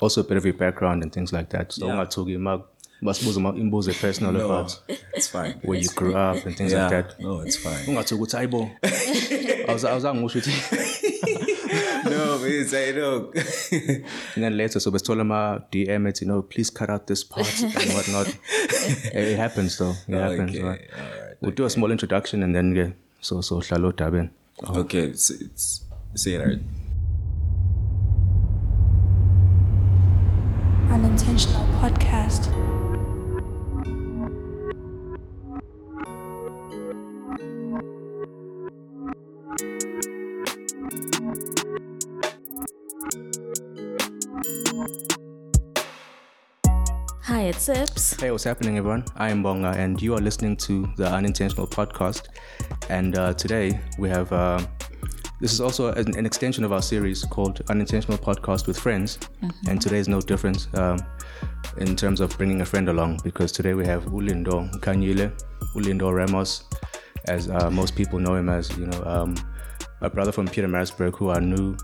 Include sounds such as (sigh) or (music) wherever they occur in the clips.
also a bit of your background and things like that. So Yeah. ungathuki mag basibuza ama- imibuzo personal No, about it's fine. where you It's grew up and things yeah. like that. No, it's fine. Ungathuki uthi hayibo. Awuzange usho ukuthi no, it's I know. (laughs) and then later so besithola ama DM it you know please cut out this part (laughs) and whatnot. it, it happens though. It happens. Okay, Right? alright, We'll do a small introduction and then yeah, so so hlalo dabeni. okay, it's, it's say it right. Unintentional podcast. Hi, it's Sips. Hey, what's happening, everyone? I am Bonga, and you are listening to the Unintentional Podcast. And uh, today we have uh, this is also an, an extension of our series called Unintentional Podcast with Friends. And today is no different um, in terms of bringing a friend along because today we have Ulindo Khanyile, Ulindo Ramos, as uh, most people know him as, you know, um, a brother from Pietermaritzburg who I knew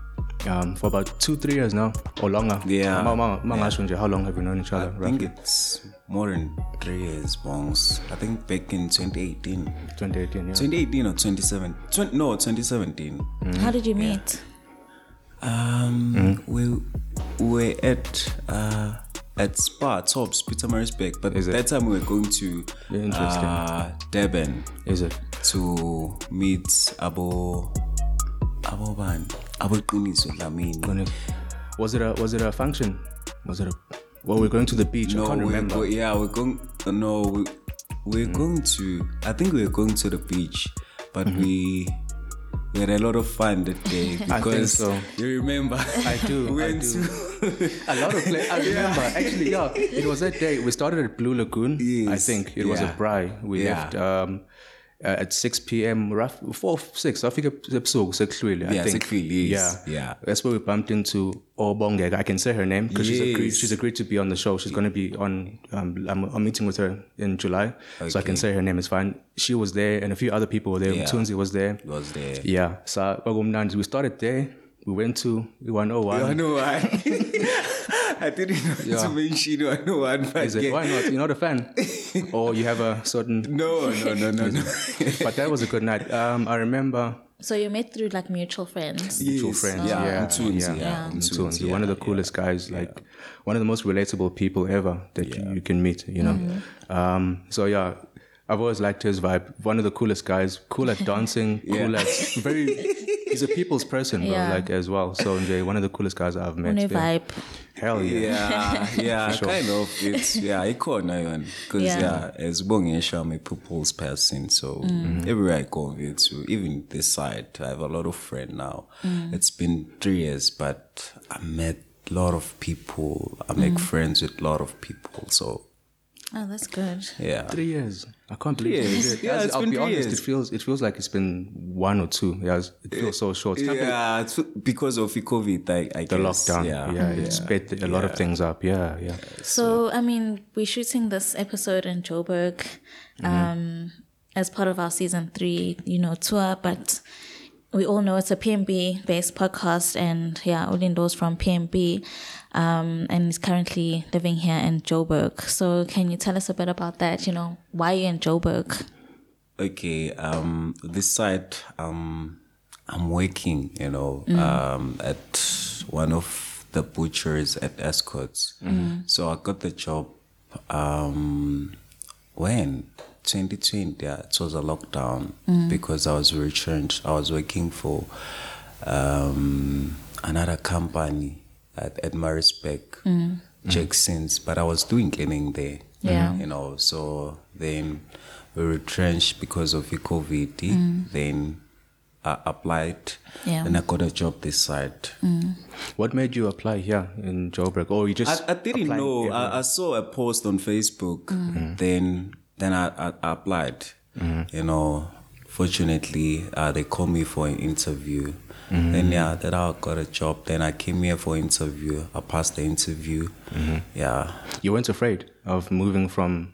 um, for about two, three years now or longer. Yeah. Ma- ma- ma- ngasho nje, How long have you known each other? I think it's more than three years, Bongs. I think back in 2018. 2018, yeah. 2018 or 2017? 20, no, 2017. How did you meet? Um, we were at uh, at Spa Tops, Pietermaritzburg, but Is that time we were going to Yeah, uh, Durban Is it? to meet Abo Abo Ban Abo Qiniso Dlamini. Was it a was it a function? Was it a well we're going to the beach, I No, can't we remember. Go, yeah, we're going. No, we, we're going to. I think we were going to the beach, but we we had a lot of fun that day Mm-hmm. (laughs) I think because so. you remember. I do, (laughs) we I do. to- a lot of play I (laughs) remember actually yeah it was that day we started at Blue Lagoon yes. I think it was a braai we Yeah. left um uh, at 6 p.m. rough 4 6 I think ebusuku sekuhlwile I Yeah, think. sekuhlwile, yes, yeah. yeah. that's where we bumped into Obongeka. I can say her name because she's agreed she's agreed to be on the show. She's going to be on um I'm, I'm meeting with her in July so I can say her name is fine. She was there and a few other people were there. Yeah. Tunzi was there. Was there. yeah so we started there we went to 101 I know why. I didn't know Yeah. to mention one one. But Is it? Why not? You're not a fan, (laughs) or you have a certain. No, no, no, no, no. But that was a good night. Um, I remember So you met through like mutual friends. mutual Yes, friends. yeah, Yeah, Mthunzi, yeah, yeah, Mthunzi, Mthunzi, One of the yeah, coolest guys, like one of the most relatable people ever that you, you can meet. You know. Um, so yeah. I've always liked his vibe. One of the coolest guys, cool at (laughs) dancing, cool at (laughs) very. He's a people's person, bro. Yeah. Like as well. So Jay, one of the coolest guys I've met. Une yeah. vibe. Hell yeah. yeah, (laughs) yeah, sure. kind of. It's yeah, ikhona yona. Because Yeah. yeah, as Bongesha, I'm a people's person. So mm. mm-hmm. everywhere I go, it's even this side. I have a lot of friends now. Mm. It's been three years, but I met a lot of people. I make mm. friends with a lot of people. So Oh, that's good. yeah, Three years. I can't believe Three it. Yeah, Yeah, it's I'll been be honest. years. It feels it feels like it's been one or two. Yeah, it feels so short. It's yeah. It's because of the COVID, I, I the guess. lockdown. Yeah, Yeah, it sped a lot of things up. Yeah, yeah. So, I mean, we're shooting this episode in Joburg um, as part of our season three, you know, tour, but we all know it's a PMB based podcast. And yeah, Olindo's from PMB um, and is currently living here in Joburg. So, can you tell us a bit about that? You know, why you're in Joburg? okay um this side um i'm working you know um at one of the butchers at Eskorts so i got the job um when? 2020 yeah it was a lockdown because i was returned i was working for um another company at, at Maritzburg, mm. Jackson's, but I was doing cleaning there. Yeah. You know, so then we retrenched because of the COVID. Mm. Then I applied Yeah. and I got a job this side. Mm. What made you apply here in Joburg? Or you just I, I didn't know. I, I saw a post on Facebook. Mm-hmm. Then then I, I, I applied. Mm-hmm. You know, fortunately, uh, they called me for an interview. Mm-hmm. Then yeah, then I got a job. Then I came here for interview. I passed the interview. Mm-hmm. Yeah, you weren't afraid of moving from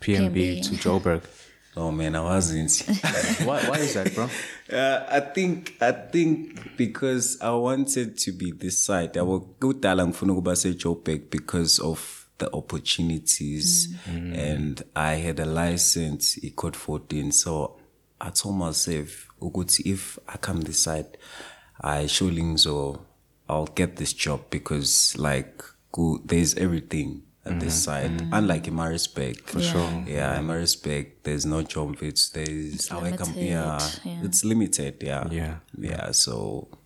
PMB, PMB. to Joburg. (laughs) Oh man, I wasn't. (laughs) why, why is that, bro? (laughs) Uh, I think I think because I wanted to be this side. I will go ngifuna ukuba seJoburg because of the opportunities mm-hmm. and I had a license i code 14 so I told myself ukuthi if I come this side I surely ngizo I'll get this job because like ku- there's everything at this mm-hmm. side. Mm-hmm. Unlike in Maritzburg for sure. yeah in Maritzburg there's no job it's there's our com- yeah, limited, yeah. it's limited yeah. Yeah, yeah so Yeah,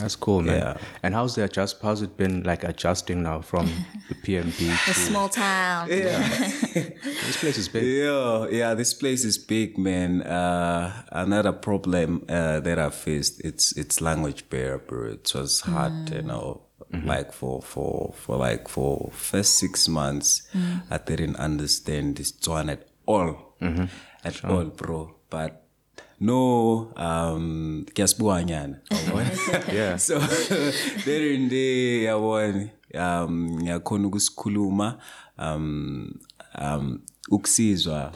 that's cool, man. Yeah. And how's the adjust? How's it been like adjusting now from (laughs) the PMB A to small town. Yeah. (laughs) this place is big? Yeah, yeah, this place is big, man. Uh, another problem uh, that I faced it's it's language barrier, bro. It was hard, you know. Like for for for like for first six months, I didn't understand this one at all, at all, bro. But no, um, kuyasibuanyana. Yeah. (laughs) so there in there yabona um ngiyakhona ukusikhuluma um um ukusizwa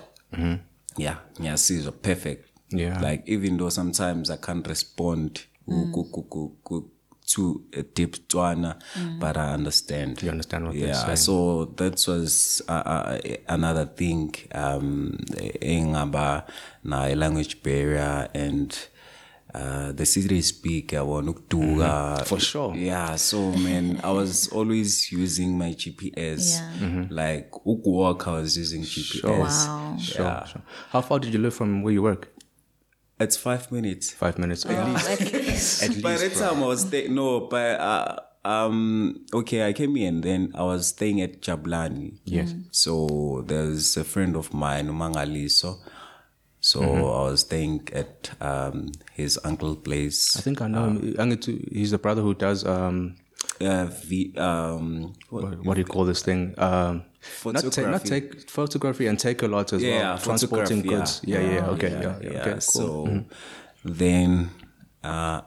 yeah ngiyasizwa perfect Yeah. like even though sometimes i can't respond ku- ku- ku- ku- to a deep Tswana, but i understand You understand what they're yeah saying. so that was uh, uh, another thing um engaba na a language barrier and uh, the city is big yabona ukuduka For sure. yeah so man i was always using my gps Yeah. like ukuwalk i was using gps sure. Wow. Sure, sure. How far did you live from where you work? it's five minutes Five minutes. Oh, At least. At least. At by bro. time I was staying no, but uh, um okay, I came here and then I was staying at Jabulani. Yes. So there's a friend of mine, Mangaliso. So I was staying at um his uncle's place. I think I know him. He's the brother who does um, uh, v, um what, what, do you call this thing? Um, not, ta- not take photography and take a lot as yeah, well. Transporting goods. Yeah, yeah, yeah. okay, yeah, yeah, yeah. okay, cool. So then uh,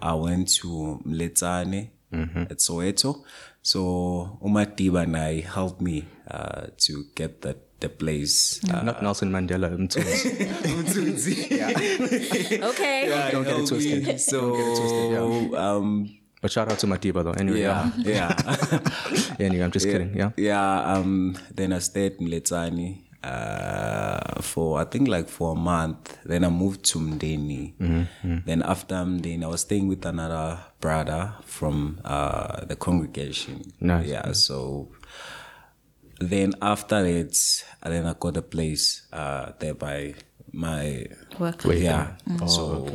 I went to Moletsane at Soweto. So Umatiba and I helped me uh, to get that the place. Uh, not Nelson Mandela. Mthunzi. (laughs) Okay. Don't get it helped twisted. me. So um, but shout out to Matiba though. Anyway, yeah, yeah. yeah. (laughs) Anyway, I'm just kidding. Yeah. yeah um then i stayed in Letsani uh for i think like for a month. Then i moved to mdeni Mm-hmm, then after mdeni i was staying with another brother from uh the congregation. Nice, yeah so then after that then i got a place uh there by my Work. Wait, yeah. Oh, so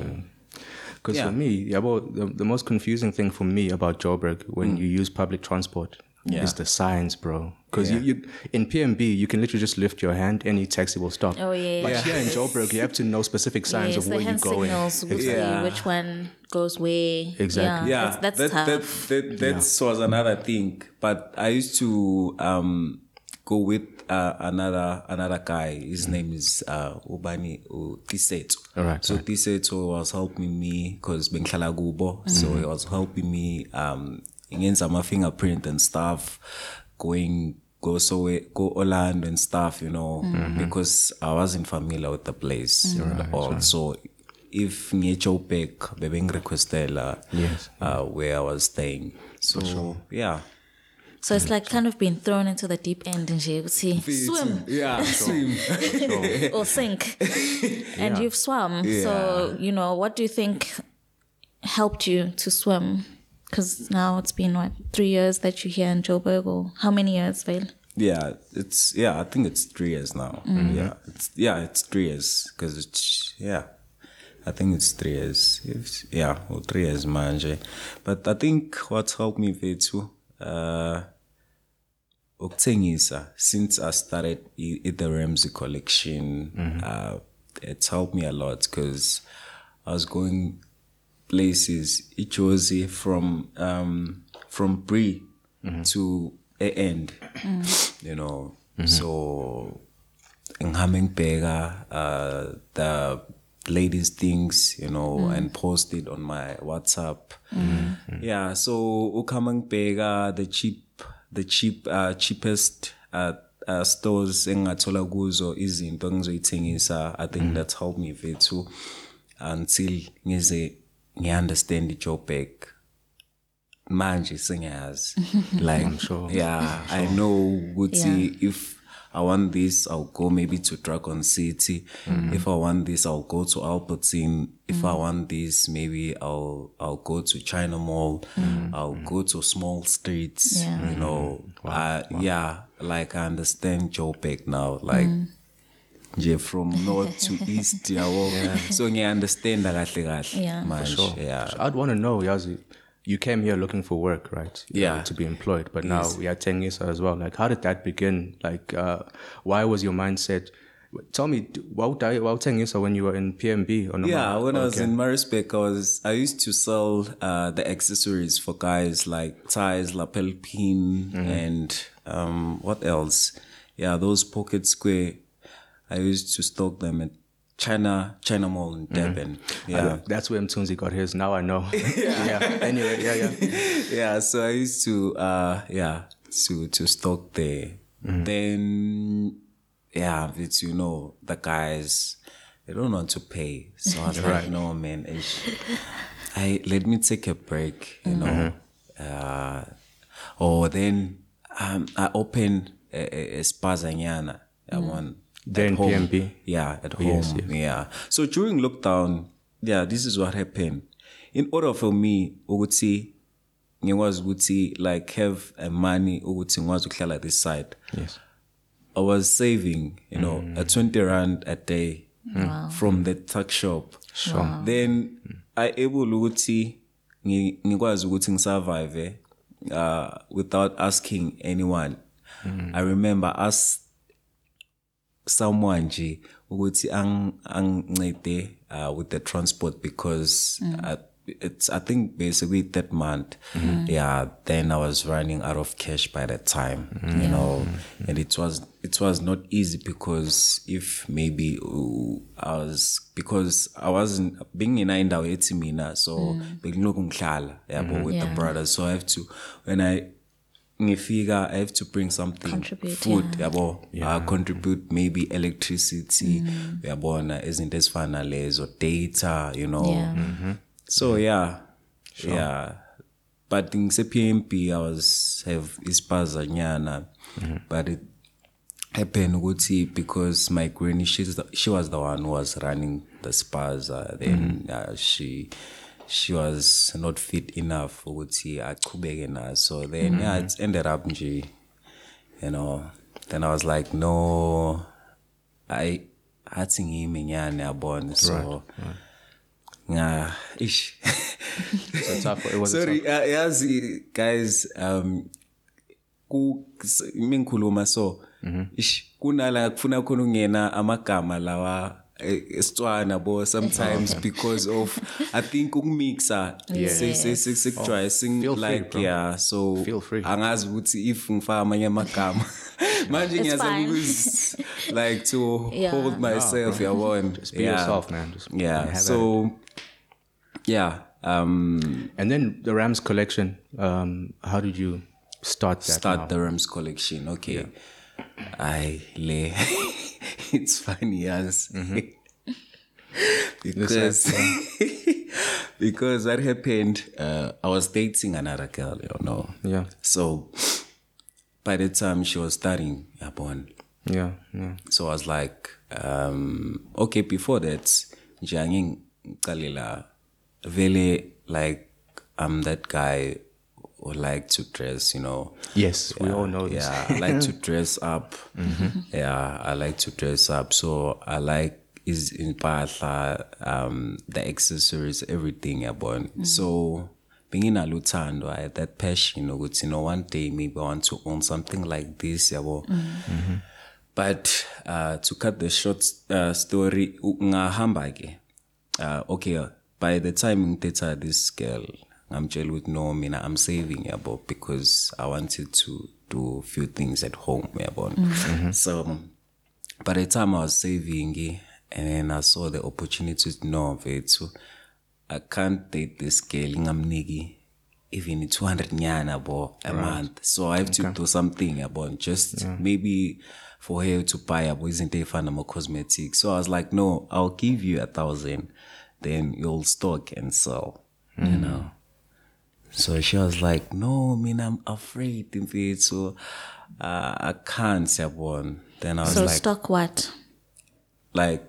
Because Yeah. for me, yeah, well, the, the most confusing thing for me about Joburg when you use public transport. Mm. Yeah. is the signs, bro. Because Yeah. you, you in PMB, you can literally just lift your hand, any taxi will stop. Oh, yeah, But yeah. here in Joburg, you have to know specific signs Yes, of where you're hand going. signals will Yeah. which one goes where. Exactly. Yeah, yeah that's, that's that, that, tough. that, that was another thing but i used to um go with uh, another another guy his name is uh ubani Tiseto. Alright, so Tiseto was helping me because bengihlala kubo so he was helping me um ngenza my fingerprint and stuff going go so go Orlando and stuff you know because I wasn't familiar with the place at all. so if ngiye-Joburg bebengirequestela Yes. uh, where I was staying. So yeah. So it's like kind of being thrown into the deep end and you see swim. yeah (laughs) swim. (laughs) or sink. (laughs) and you've swum. So, you know, what do you think helped you to swim? Because now it's been, what, three years that you're here in Joburg, or how many years, Vale? yeah it's yeah i think it's three years now. Yeah it's yeah it's three years because it's yeah. I think it's three years it's, yeah well, three years manje but i think what's helped me too uh ukuthengisa since i started i- at the ramsey collection uh it's helped me a lot because i was going places. Ijozi from um from Bree to a end you know. So ngihamba ngibheka uh the ladies things you know and post it on my whatsapp. Yeah so ngibheka the cheap the cheap uh cheapest uh uh, stores engingathola kuzo izinto engizoyithengisa. I think that's helped me vethu until ngize ngi-understand i-joburg manje sengiyazi. (laughs) Like I'm sure. yeah i know ukuthi if i want this i'll go maybe to dragon city. Mm. If i want this i'll go to albertine. If i mm. want this maybe i'll i'll go to china mall. Mm. I'll go to small streets Yeah. you know. Uh, yeah like i understand joburg now. Like nje from north to (laughs) east yabo so ngiya-understanda kahle kahle Yeah. For manje Sure. yeah So I'd want to know, Yazi, you came here looking for work, right? You know, Yeah. to be employed, but now we are 10 years as well. Like, how did that begin? Like, uh, why was your mindset? Tell me, why why Tengisa when you were in PMB? Or no? Yeah, when I was Okay. in Maritzburg, I was I used to sell uh, the accessories for guys like ties, lapel pin, and um, what else? Yeah, those pocket square. I used to stock them at China China Mall in Durban. I Yeah, that's where Mthunzi got his. Now I know. (laughs) yeah. Anyway, yeah, yeah. (laughs) yeah. So I used to uh yeah to to stock there. Then yeah, it's you know the guys they don't want to pay. So I was (laughs) like, no man, ish. I let me take a break, you know. Uh or then um I opened a, a, a spazanyana. I want There in PMB? Yeah, at home. yes, yes. Yeah. So during lockdown, yeah, this is what happened. In order for me, ukuthi ngikwazi ukuthi like have a money ukuthi ngikwazi ukuhlala this side. Yes. I was saving, you know, mm. a 20 rand a day mm. from the tuck shop. Sure. Then I able ukuthi ngi- ngikwazi ukuthi ngisurvive uh without asking anyone. Mm. I remember us someone nje ukuthi ang angincede uh, with the transport because uh, it's I think basically that month. Yeah then I was running out of cash by that time you know and it was it was not easy because if maybe I was because I wasn't being in mina so bengilokhu ngihlala yabo with the brothers. So I have to when I ngifika I have to bring something Contribute, food yabo. Uh, contribute maybe electricity uyabona izinto ezifana lezo data you know. Yeah. so yeah. Yeah. But ngise PMP I was have ispazanyana but it happened ukuthi because my granny she's the, she was the one who was running the spaza then uh, she she was not fit enough ukuthi achubeke naso then yeah it ended up nje you know then i was like no i hathi ngimi nyane yabona. So nga ish. So tough. It was sorry tough- uh, yazi guys um ku mingikhuluma so ish kunala kufuna khona ungena amagama lawa eh, esitswana bo sometimes because of i think ukumixa Feel free, like bro. yeah so Feel free. angazi ukuthi if ngifaka amanye amagama (laughs) (laughs) manje ngiyazama ukuz- like to (laughs) Yeah. hold myself yabona Just be yourself, man. Just yeah so yeah um And then the Rams collection. Um, how did you start that? start now? the Rams collection. Okay. I lay. It's funny as (laughs) because because (laughs) (laughs) that happened. Uh, I was dating another girl, you know. Yeah. So by the time she was starting upon. Yeah, yeah. so I was like, um, okay. Before that, Jianging Kalila, really like I'm that guy who like to dress, you know. Yes, we all know this. Yeah, I like to (laughs) dress up. Yeah, I like to dress up. So I like is in Patla, um, the accessories, everything about. So being in Alutando, I had that passion of you know, one day maybe I want to own something like this, yabo. But uh, to cut the short uh, story, ngahamba ke. Uh, okay, by the time ngithetha this girl, I'm jail with no mina I'm saving yabo because I wanted to do a few things at home yabo. Mm-hmm. So by the time I was saving and then I saw the opportunity to know of it, so I can't date this girl ngamniki even 200 nyana bo a month. So i have to do something about just maybe for her to buy abo izinto ey'fana nama-cosmetics. So i was like no i'll give you a thousand then you'll stock and sell you mm-hmm. know so she was like, "No, I mean, I'm afraid of it, so uh, I can't." Yabon. Then I was So like, stock what? like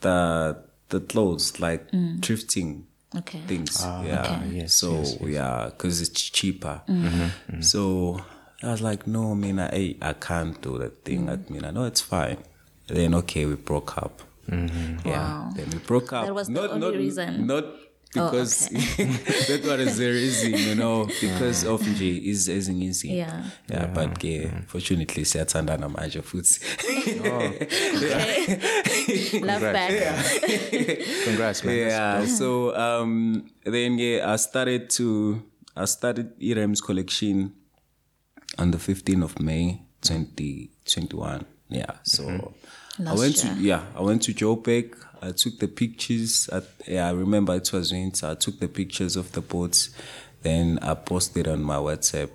the the clothes, like thrifting Okay. things. Ah, yeah. yes, so yeah, because it's cheaper. Mm-hmm, So I was like, "No, I mean, I I can't do that thing." I mean, I know it's fine. Then okay, we broke up. Mm-hmm. Yeah. Wow. Then we broke up. That was the not, only not, reason? Not because (laughs) that was the reason, you know, (laughs) because of nje is ezinye izinto. Yeah. Yeah, but ke fortunately siyathandana manje futhi. (laughs) Love back. Congrats, man. yeah. So um then yeah, I started to I started Irem's collection on the 15th of May 2021. Yeah. So I went year. to yeah, I went to Joburg. I took the pictures. At, yeah, I remember it was winter. I took the pictures of the boats. Then I posted on my WhatsApp.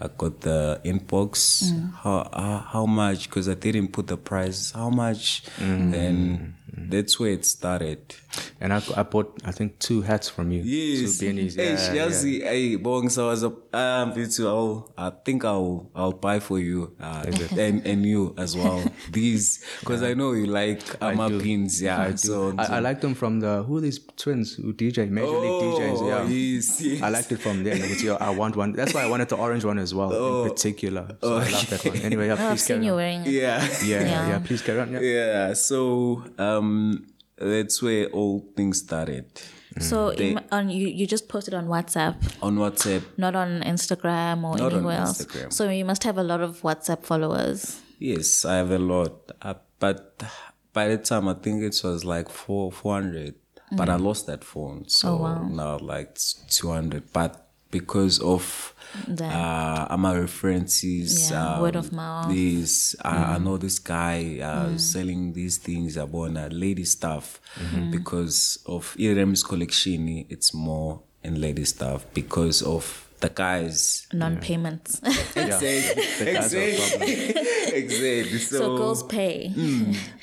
I got the inbox. Mm. How, how how much? Because I didn't put the price. How much? Mm. Then that's where it started. And I, I bought, I think, two hats from you. Yes. Two beanies. Hey, Yeah, yeah. Chelsea, hey, Bong, so I was up, um, it's, I'll, I think I'll, I'll buy for you, uh, (laughs) and, and you as well. (laughs) These, cause I know you like Ama do. pins, yeah. I do. So, I, I like them from the who are these twins who DJ Major League DJs. Yeah, Oh, yes, yes. I liked it from them. It's, yeah, I want one. That's why I wanted the orange one as well, in particular. So I love that one. Anyway, yeah, Oh, I've please seen carry you on. wearing it. yeah. Yeah, yeah, Yeah. Please carry on. Yeah. Yeah. So, um, Um, that's where all things started. So mm. They- im- on you, you just posted on WhatsApp, On WhatsApp, not on Instagram or Not on anywhere else. Instagram. So you must have a lot of WhatsApp followers. yes, I have a lot. Uh, but by the time, I think it was like four, 400. But I mm. lost that phone. So Oh, now like 200. But because of uh, my references, Yeah, um, word of mouth. This, I, I know this guy uh, selling these things about uh, lady stuff because of Irem's collection. It's more in lady stuff because of the guys. Non-payments. (laughs) Exactly. That's a problem. (laughs) exactly. So, so girls pay.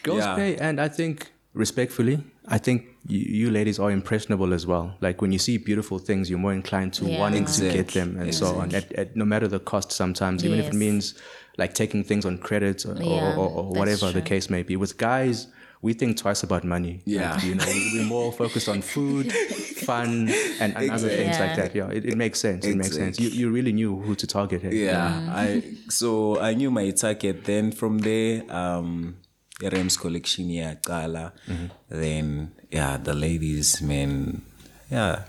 Girls Yeah. pay, and I think respectfully, I think you, you ladies are impressionable as well. Like when you see beautiful things, you're more inclined to Yeah. wanting to get them and so on. At, at no matter the cost, sometimes even if it means like taking things on credit or, Yeah, or, or that's whatever the case may be. With guys, we think twice about money. Yeah. Like, you know, we- we're more focused on food, (laughs) fun, and, and other things like that. Yeah, it, it makes sense. It makes sense. You, you really knew who to target here. Yeah, I so I knew my target. Then from there, um, Rem's collection, yeah, Kala. Then yeah, the ladies, man, yeah,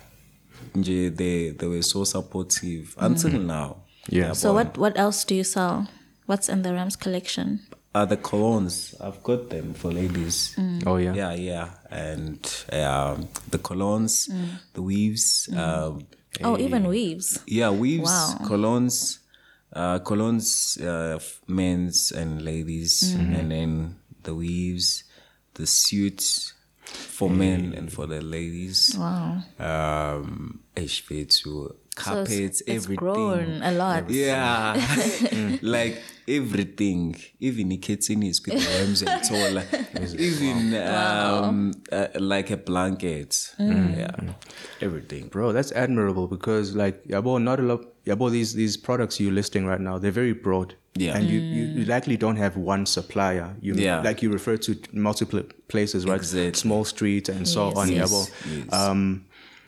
nje, they they were so supportive until now. Yeah. So what what else do you sell? What's in the Rams collection? Uh, the colognes, I've got them for ladies. Oh yeah. Yeah, yeah, and um, the colognes, the weaves. Um, Oh, even weaves. Yeah, weaves, Wow. colognes, uh, colognes, uh, f- men's and ladies, and then the weaves, the suits for men and for the ladies. Wow. Um, HV2, So carpets, it's, it's everything. grown a lot. Yeah, (laughs) (laughs) like everything, even the kitchen is with the rims and taller, (laughs) even um, uh, like a blanket. Yeah, everything. Bro, that's admirable because like yeah, Yabo, not a lot Yabo, these these products you're listing right now, they're very broad. Yeah. And you, mm. you, you likely don't have one supplier. You Yeah. like you refer to multiple places, right? Exactly. Small streets and so Yes, on, yes. Yabo. Yes. Um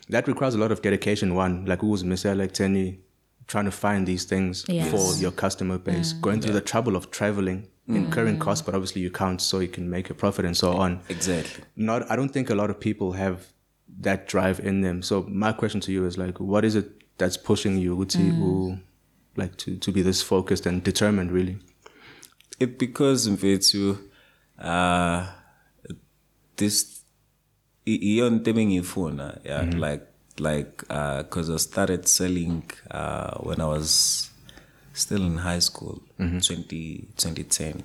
that requires a lot of dedication, one, like who was Mr. like Tenny trying to find these things Yes. for your customer base, mm. going through the trouble of traveling, incurring mm. costs, but obviously you count so you can make a profit and so on Exactly. not i don't think a lot of people have that drive in them so my question to you is like what is it that's pushing you to Mm. like to, to be this focused and determined really. It because mfethu uh this iyon tebengifuna yeah like like uh cuz I started selling uh when I was still in high school 20 2010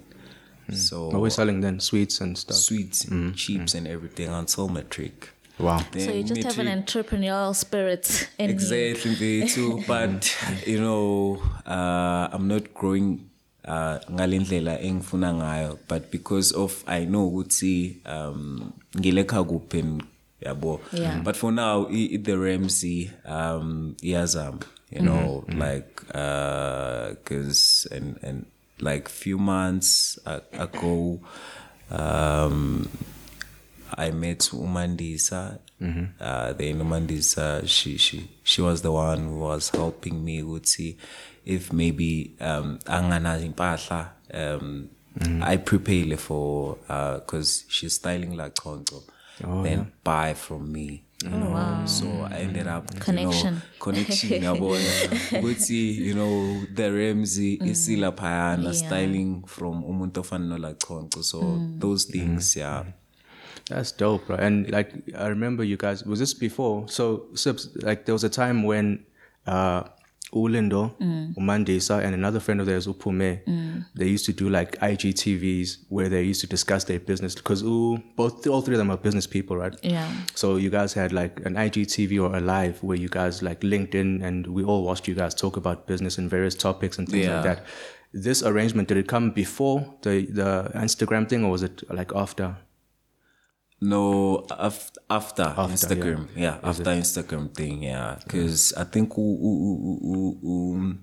so always selling then sweets and stuff. Sweets cheaps and everything until matric Wow. So you just have an entrepreneurial spirit in you. exactly me too (laughs) but you know uh, i'm not growing uh ngalendlela engifuna ngayo but because of i know ukuthi um ngilekha kuphi yabo Yeah. but for now i- i- the ramsey um iyazama you know like uh cuz and and like few months ago um I met Umandisa. Uh, then Umandisa, she she she was the one who was helping me. Would see if maybe um angana impahla um I prepare for uh because she's styling like Chonto. then buy from me. You know, so I ended up Connection. you know, connection (laughs) yabona ukuthi you know the Ramsey isila phayana Yeah. styling from umuntu ofana nola Chonto. so those things yeah That's dope, bro. And like I remember you guys was this before? So Sips, like there was a time when uh Ulindo, Umandisa, and another friend of theirs, Upume, they used to do like IGTVs where they used to discuss their business because both all three of them are business people, right? Yeah. So you guys had like an IGTV or a live where you guys like linked in and we all watched you guys talk about business and various topics and things like that. This arrangement did it come before the the Instagram thing or was it like after? No, af- after, After, Instagram, yeah, after Instagram thing, yeah, because I think u- u- u- u- u-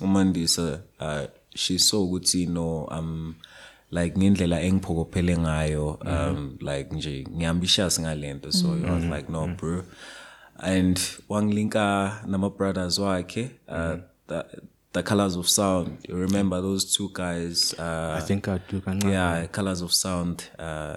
umandisa uh, she saw ukuthi you know um like ngendlela engiphokophele ngayo um like nje ngiyambitious ngalento. So I was like no bro. And wangilinka nama brothers wakhe uh, the, the colors of sound. You remember those two guys uh, I think I do. yeah colors of sound uh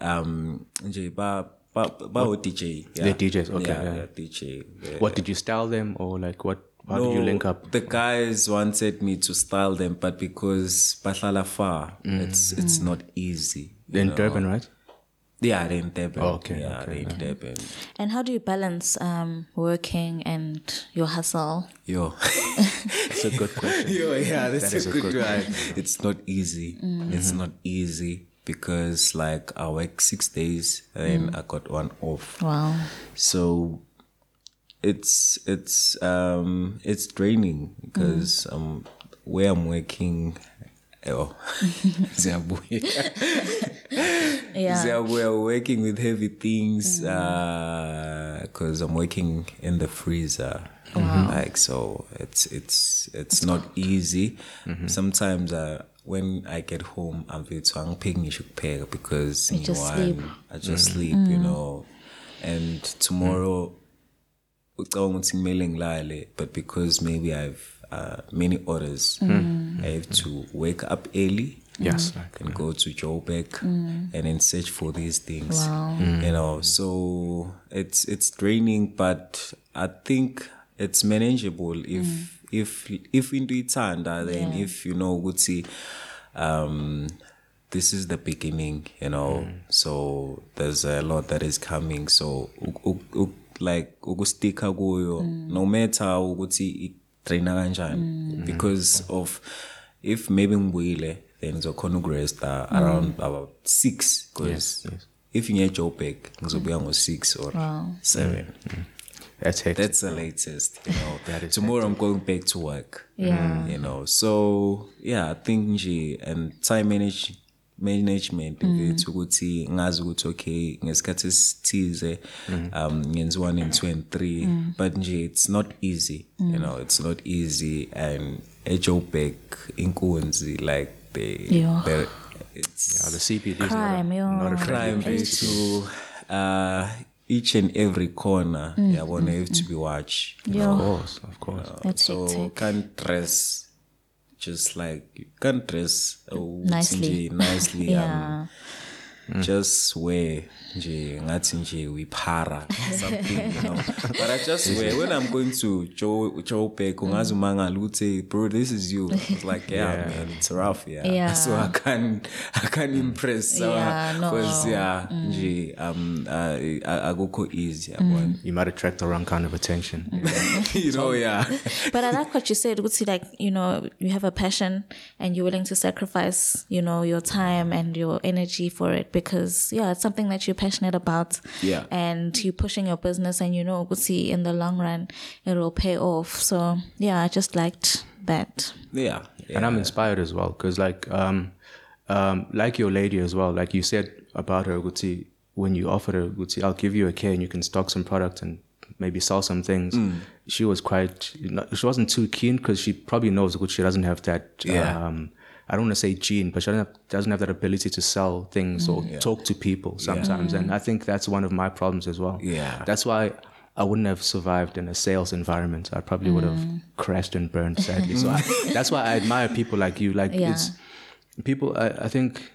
um nje ba ba ba o DJ yeah. They're DJs, okay, yeah, yeah. yeah, DJ yeah. What did you style them or like what? How did you link up? The guys wanted me to style them, but because Bahlala far, it's it's not easy. you In know. Durban, right? Yeah, they're in Durban. Oh, okay, yeah, okay, they're in Durban. And how do you balance um, working and your hustle? Yo, (laughs) It's a good question. yo, yeah, that's That is a a good, good one. It's not easy. It's not easy because like I work six days and then I got one off. Wow. so it's it's um it's draining because um where i'm working oh (laughs) Ziyabuya. (laughs) Yeah. Ziyabuya, we're working with heavy things uh because i'm working in the freezer like so it's it's it's not easy sometimes uh when I get home, I'm very angiphengi ngisho ukupheka because You just ngiyi-one, sleep. I just mm. sleep, you mm. know. And tomorrow, ucabanga ukuthi kumele ngilale, but because maybe I've uh, many orders, mm. I have to wake up early. Yes, like, and go to Joburg and then search for these things. You know, so it's it's draining, but I think it's manageable. If mm. if if into ithanda then Yeah. if you know ukuthi um this is the beginning, you know. Mm. So there's a lot that is coming. So like ukustika kuyo mm. no matter ukuthi trainer kanjani. Because of if maybe ngibuyile then ngizokhona ukuresta around about 6 because Yes, yes. if ngiye Joburg ngizobuya ngo6 or 7 That's hectic. that's the latest you know. (laughs) That is tomorrow i'm going back to work Yeah. Mm, you know. So yeah i think nje and time manage management mm. mfethu ukuthi ngazi ukuthi okay ngesikhathi esithize mm-hmm. um ngenza 1 and 2 and 3 mm. but nje it's not easy you know. It's not easy and eJoburg inkunzi like they Yeah. they're- it's Yeah, the CBD is Crime, not a, yeah. not a crime place. to to uh each and every corner yabona have to be watched you Yeah. Of course, of course. That's so hectic. can't dress just like you can't dress uh, Nicely. nicely (laughs) Yeah. um, just wear nje ngathi nje we para something you know. (laughs) But i just wear when i'm going to joe joburg ungazi umangala ukuthi bro this is you. It's like yeah, man it's rough yeah. Yeah. (laughs) so i can't i can't impress Yeah, no. because yeah nje um uh, akukho easy yabona. You might attract the wrong kind of attention. (laughs) you know yeah. But I like what you said, Gutsi, like, you know, you have a passion and you're willing to sacrifice, you know, your time and your energy for it because yeah, it's something that you're passionate about. Yeah. And you're pushing your business and you know see in the long run it will pay off. So yeah, I just liked that. Yeah. and I'm inspired as well because like um, um, like your lady as well. Like you said about her, Guti, when you offered her, Guti, I'll give you a K and you can stock some product and maybe sell some things. She was quite. She wasn't too keen because she probably knows Guti she doesn't have that. Yeah. Um, I don't want to say gene, but she doesn't have, doesn't have that ability to sell things or talk to people sometimes. And I think that's one of my problems as well. Yeah. That's why I wouldn't have survived in a sales environment. I probably would have crashed and burned sadly. so (laughs) I, that's why I admire people like you. Like Yeah. it's people. I, I think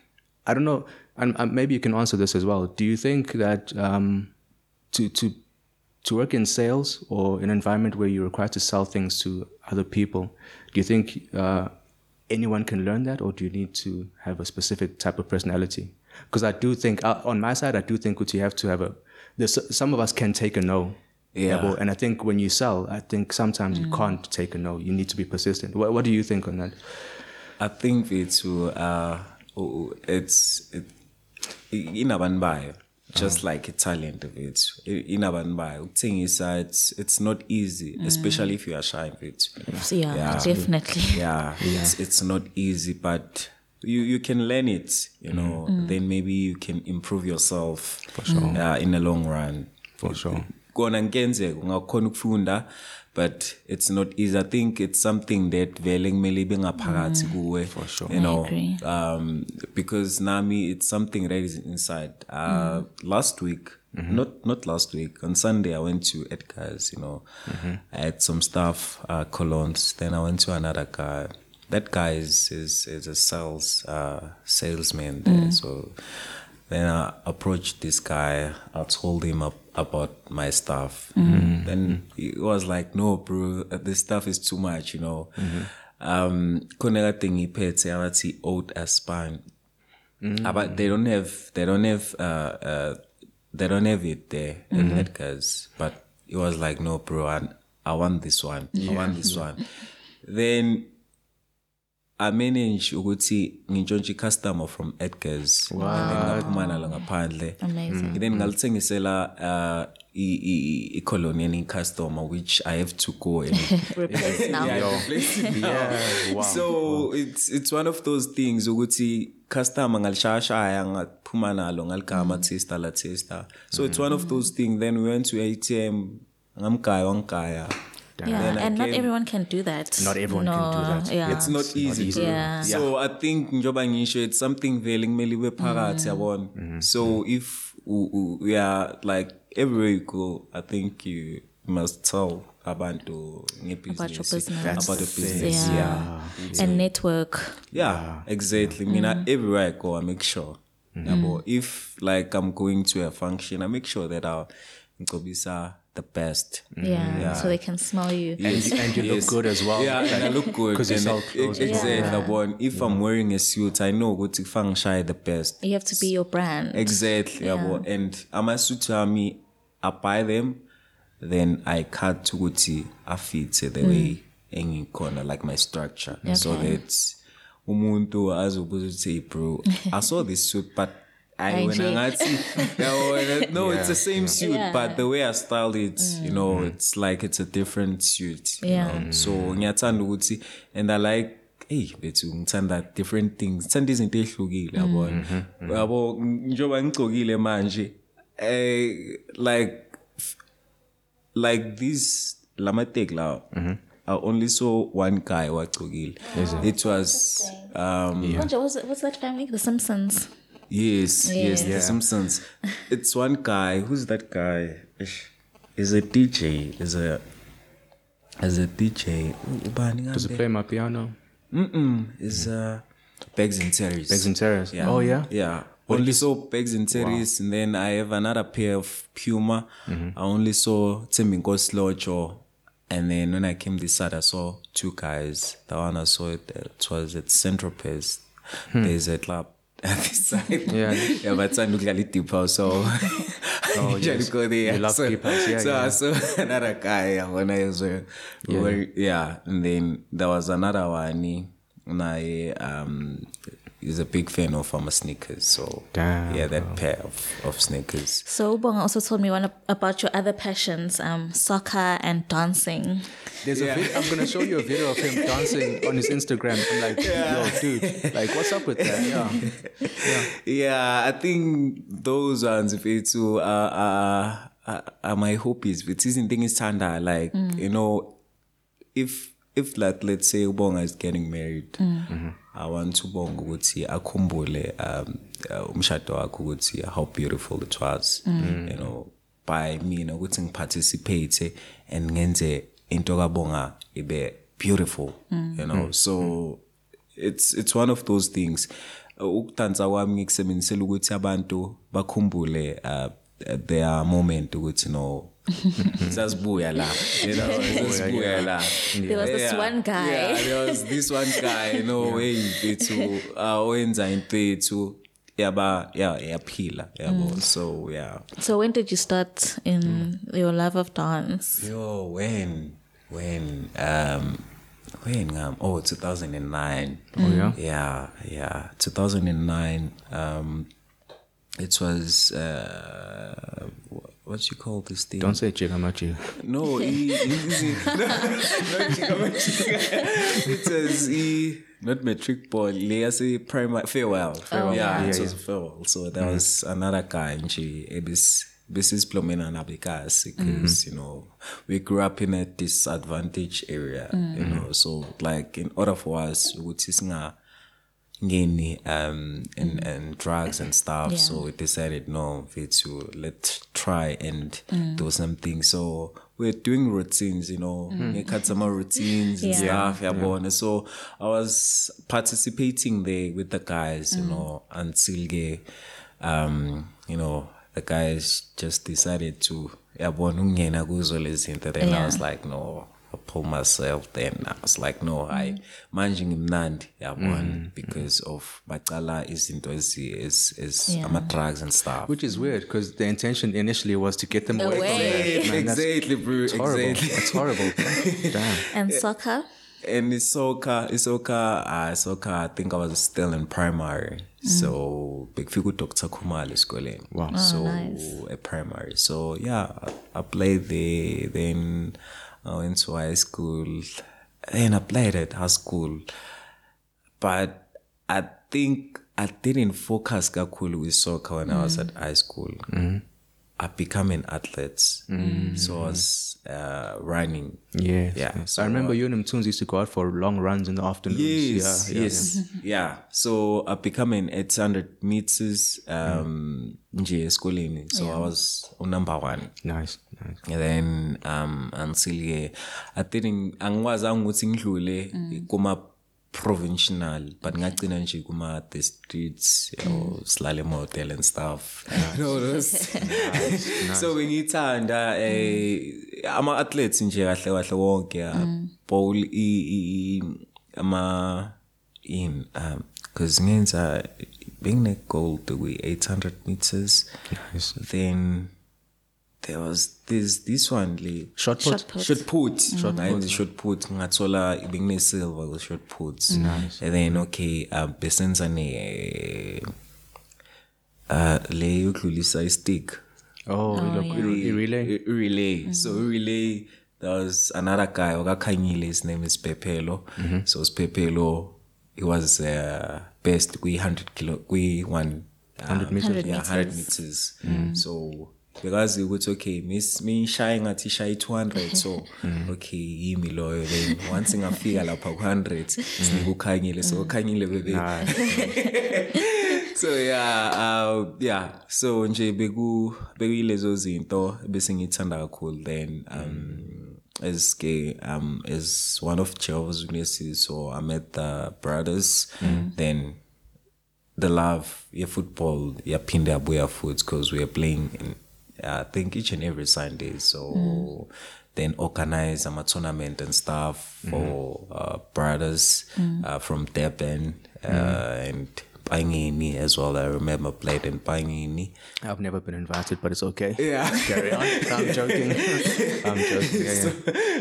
I don't know, and and maybe you can answer this as well. Do you think that um, to to to work in sales or in an environment where you're required to sell things to other people, do you think uh, anyone can learn that, or do you need to have a specific type of personality? Because I do think, uh, on my side, I do think that you have to have a. Some of us can take a no. Yeah. but- and I think when you sell, I think sometimes you can't take a no. You need to be persistent. What, what do you think on that? I think it's uh oh, it's it, inabantu bayo just mm. like a talent of it. Inabantu bayo ukuthengisa it's it's not easy mm. especially if you are shy of it. So yeah, definitely. (laughs) yeah, It's, it's not easy but you you can learn it you mm. know. Then maybe you can improve yourself for sure. yeah, in the long run. For sure. kona ngenzeka ungakhona ukufunda but it's not easy i think it's something that vele kumele ibe ngaphakathi kuwe for sure. you know. um because nami it's something that is inside. Uh last week not not last week on sunday i went to edgar's you know. I had some stuff uh colognes then i went to another guy. That guy is is, is a sales uh salesman there. So then I approached this guy. I told him up, about my stuff. Then he was like, "No, bro, this stuff is too much, you know." Um, khona kade ngiphethe abathi oat aspine. But they don't have, they don't have, uh, uh, they don't have it there in Edgar's. But he was like, "No, bro, I, I want this one. I want this (laughs) one." Then I manage ukuthi ngintshontshe i-customer from Edgar's. And then ngaphuma nalo ngaphandle. Amazing. then ngalithengisela uh i- i- i-colonial customer which I have to go and Replace now. yeah, replace it now. so it's it's one of those things ukuthi customer ngalishayashaya ngaphuma nalo ngaligama tester la tester so it's one of those things. Then we went to ATM ngamgaya wangigaya Yeah, Then I and not everyone can do that. Not everyone no, can do that. Yeah. it's not easy, bro. Yeah. so i think njoba ngisho it's something vele kumele ube phakathi mm. yabona mm-hmm. so if u- u- we are like everywhere you go i think you must tell abantu About your ngebusiness business. about your business yeah. yeah And network. yeah exactly i mina everywhere i go i make sure mm-hmm. yabo if like i'm going to a function i make sure that i ngicobisa the best Yeah. Mm, so they can smell you. And, you- and you look good as well. Yeah, and I look good. (laughs) 'Cause you and sell it- clothes. Exactly. Yeah. yabona. If I'm wearing a suit, I know ukuthi kufangishaye the best. You have to be your brand. Exactly, yabo. And amasuit ami, I buy them, then I cut to ukuthi afithe the mm. way engikhona, like my structure. So Okay. that umuntu azobuza ukuthi hey bro, I saw this suit but I Ay, when nje. ngathi yabo, no it's the same suit Yeah. but the way I styled it mm. you know mm. it's like it's a different suit you Yeah. know. So mm. ngiyathanda ukuthi and I like hey bethu ngithanda different things. Ngithanda izinto ehlukile yabona yabo mm-hmm, mm-hmm. njoba ngicokile manje eh like like this lamatek lawa mm-hmm. I only saw one guy wagcokile it? Was um What's, what's, what's that family? The Simpsons. Yes, yes, The Simpsons. It's one guy. Who's that guy? Ish. Is a DJ. Is a is a DJ. Does he play my piano? Mm-mm. Is uh Pegs and Terries. Begs and Terrace. Yeah. Oh yeah. Yeah. Only saw Pegs and Terries, and then I have another pair of Puma. I only saw Timmy Timingo Slocho. And then when I came this side, I saw two guys. The one I saw it, it was at Central Pace. There's a club at this side. Yeah. yeah, but I look like it deep house, so oh, (laughs) yes. go there. You love so, yeah, so yeah. I saw (laughs) another guy when I was uh, yeah. yeah, and then there was another one. I um he's a big fan of um, sneakers. So Damn, yeah, that pair of, of sneakers. So Ubonga also told me one about your other passions, um, soccer and dancing. There's a vid- I'm gonna show you a video of him dancing on his Instagram. I'm like, yo, dude, like, what's up with that? Yeah, (laughs) Yeah, I think those ones if it's uh, uh, uh, are my hobbies. But isn't thing is tanda like you know, if if like let's say Ubonga is getting married, I want Ubonga ukuthi akhumbule um uh, umshado wakhe ukuthi how beautiful it was. You know, by me you mina ukuthi ngiparticipate and ngenze into kabonga ibe beautiful. You know, so it's it's one of those things. Uh, ukudansa kwami ngikusebenzisela ukuthi abantu bakhumbule uh, their moment ukuthi no sasibuya la you know sasibuya la There was this one guy. yeah there was this one guy you know hey mfethu uh, owenza into ethu yaba yeah yaphila yabo so yeah So when did you start in your love of dance? Yo, when, when, um, when, um, oh, 2009. Oh, yeah? Yeah, yeah. 2009, um, it was, uh, what you call this thing? don't say Chigamachi. No, he, he, he, (laughs) no, not Chikama It was he, not metric ball. They say primary farewell. farewell. yeah, yeah, it yeah. was farewell. So there mm-hmm. was another guy, and she eh, ebis business plumbing and abikas mm-hmm. because you know we grew up in a disadvantaged area. You mm. know, so like in order for us, we would ngeni um and and drugs and stuff Yeah. so we decided no we to let's try and do something. So we're doing routines you know make had some more routines and Yeah. stuff yabona so i was participating there with the guys you know until ke, um you know the guys just decided to yeah, ungena kuzo lezi zinto. Then i Yeah. was like no I pulled myself then I was like no mm. I manje ngimnandi yabona mm, because mm. of bacala izinto ezi is is Yeah. ama drugs and stuff Which is weird because the intention initially was to get them away, from Away. that. Man, exactly bro it's horrible. exactly It's horrible. (laughs) Damn. And soccer? and it's soccer it's soccer uh soccer I think I was still in primary so bekufika uDr Khumalo esikoleni Wow. Oh, so nice. at primary so yeah I, I played there then I went to high school I played at high school but I think I didn't focus kakhulu with soccer when I was mm. at high school. Mm. I became an athlete, so I was uh, running. Yes. Yeah, yes. so, I remember uh, you and Mthunzi used to go out for long runs in the afternoons. Yes, yeah, yeah, yes, yeah. (laughs) So I became an 800 meters um nje esikoleni. So I was number one. Nice, nice. And then um until ke I didn't angiwazanga ukuthi ngidlule kuma provincial but ngagcina nje kuma the streets or silale motel and stuff. You know those (laughs) so ngithanda eh ama athletes nje kahle kahle wonke bowl i i- i- ama in um cuz ngenza bengine gold kwi 800 meters. Nice. then there was this this one le Shot put. Shot put. shot put. Shot put. shot put. Ngathola ibengine silver ku shot puts nice. And then okay um besenza ne uh le yokudlulisa i stick Oh, look, yeah. i- i- relay. I- relay so relay there was another guy okakhanyile his name is Pepelo so Pepelo he was uh, best kwi 100 kilo kwi 1 100 meters? yeah 100 meters. so bekazi ukuthi okay mis mishaya ngathi ishaya i200 so (laughs) okay yimi loyo then. Once ngafika lapha ku100 sinika ukhanyile so ukhanyile bebe (laughs) so yeah uh yeah. So nje beku bekuyilezo zinto bese ngithanda kakhulu then um as ke um as one of Jehovah's Witnesses so I met the brothers then the love yeah football yeah pinde abuya foot because we are playing in I think each and every Sunday so then organize um, a tournament and stuff for uh, brothers uh, from Durban uh, and Pangini as well. I remember played in Pangini. I've never been invited, but it's okay. Yeah. Carry on. (laughs) I'm joking. I'm joking. Yeah,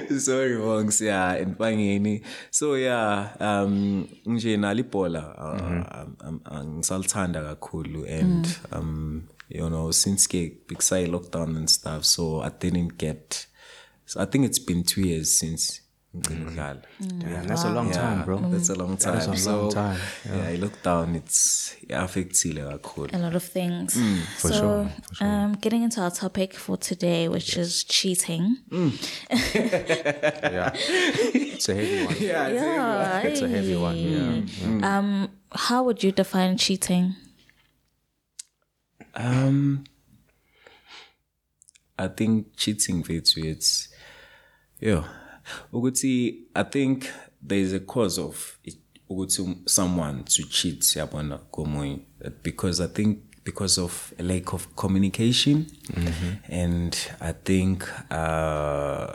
yeah. Sorry, Wongs. Yeah, in Pangini. So yeah, um, nje nalipola. Uh, ngisalithanda kakhulu and um, you know, since ke bixay lockdown and stuff, so I didn't get. So I think it's been two years since. ngicina ukudlala. Yeah, that's a long time, bro. That's a long time. That is a so, time, Yeah, i lockdown it's affectile kakhulu. a lot of things. Mm, for so, sure, for sure. Um, getting into our topic for today, which is cheating. (laughs) Yeah. It's a heavy one. Yeah, Yeah, It's a heavy one. Yeah. Um, how would you define cheating? Um, I think cheating fits it's yeah. Ukuthi I think there is a cause of it ukuthi someone to cheat komunye. Because I think because of a lack of communication. And I think uh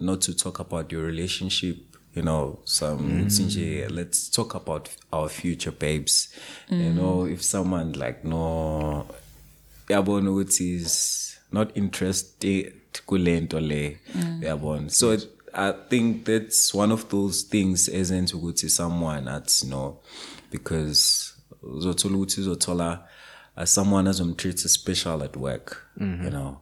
not to talk about your relationship you know some nje, let's talk about our future babes. You know if someone like no yabona ukuthi is not interested kulento le yabona. So i think that's one of those things ezenza ukuthi someone athi no because uzothola ukuthi uzothola uh, someone azomtreat special at work you know.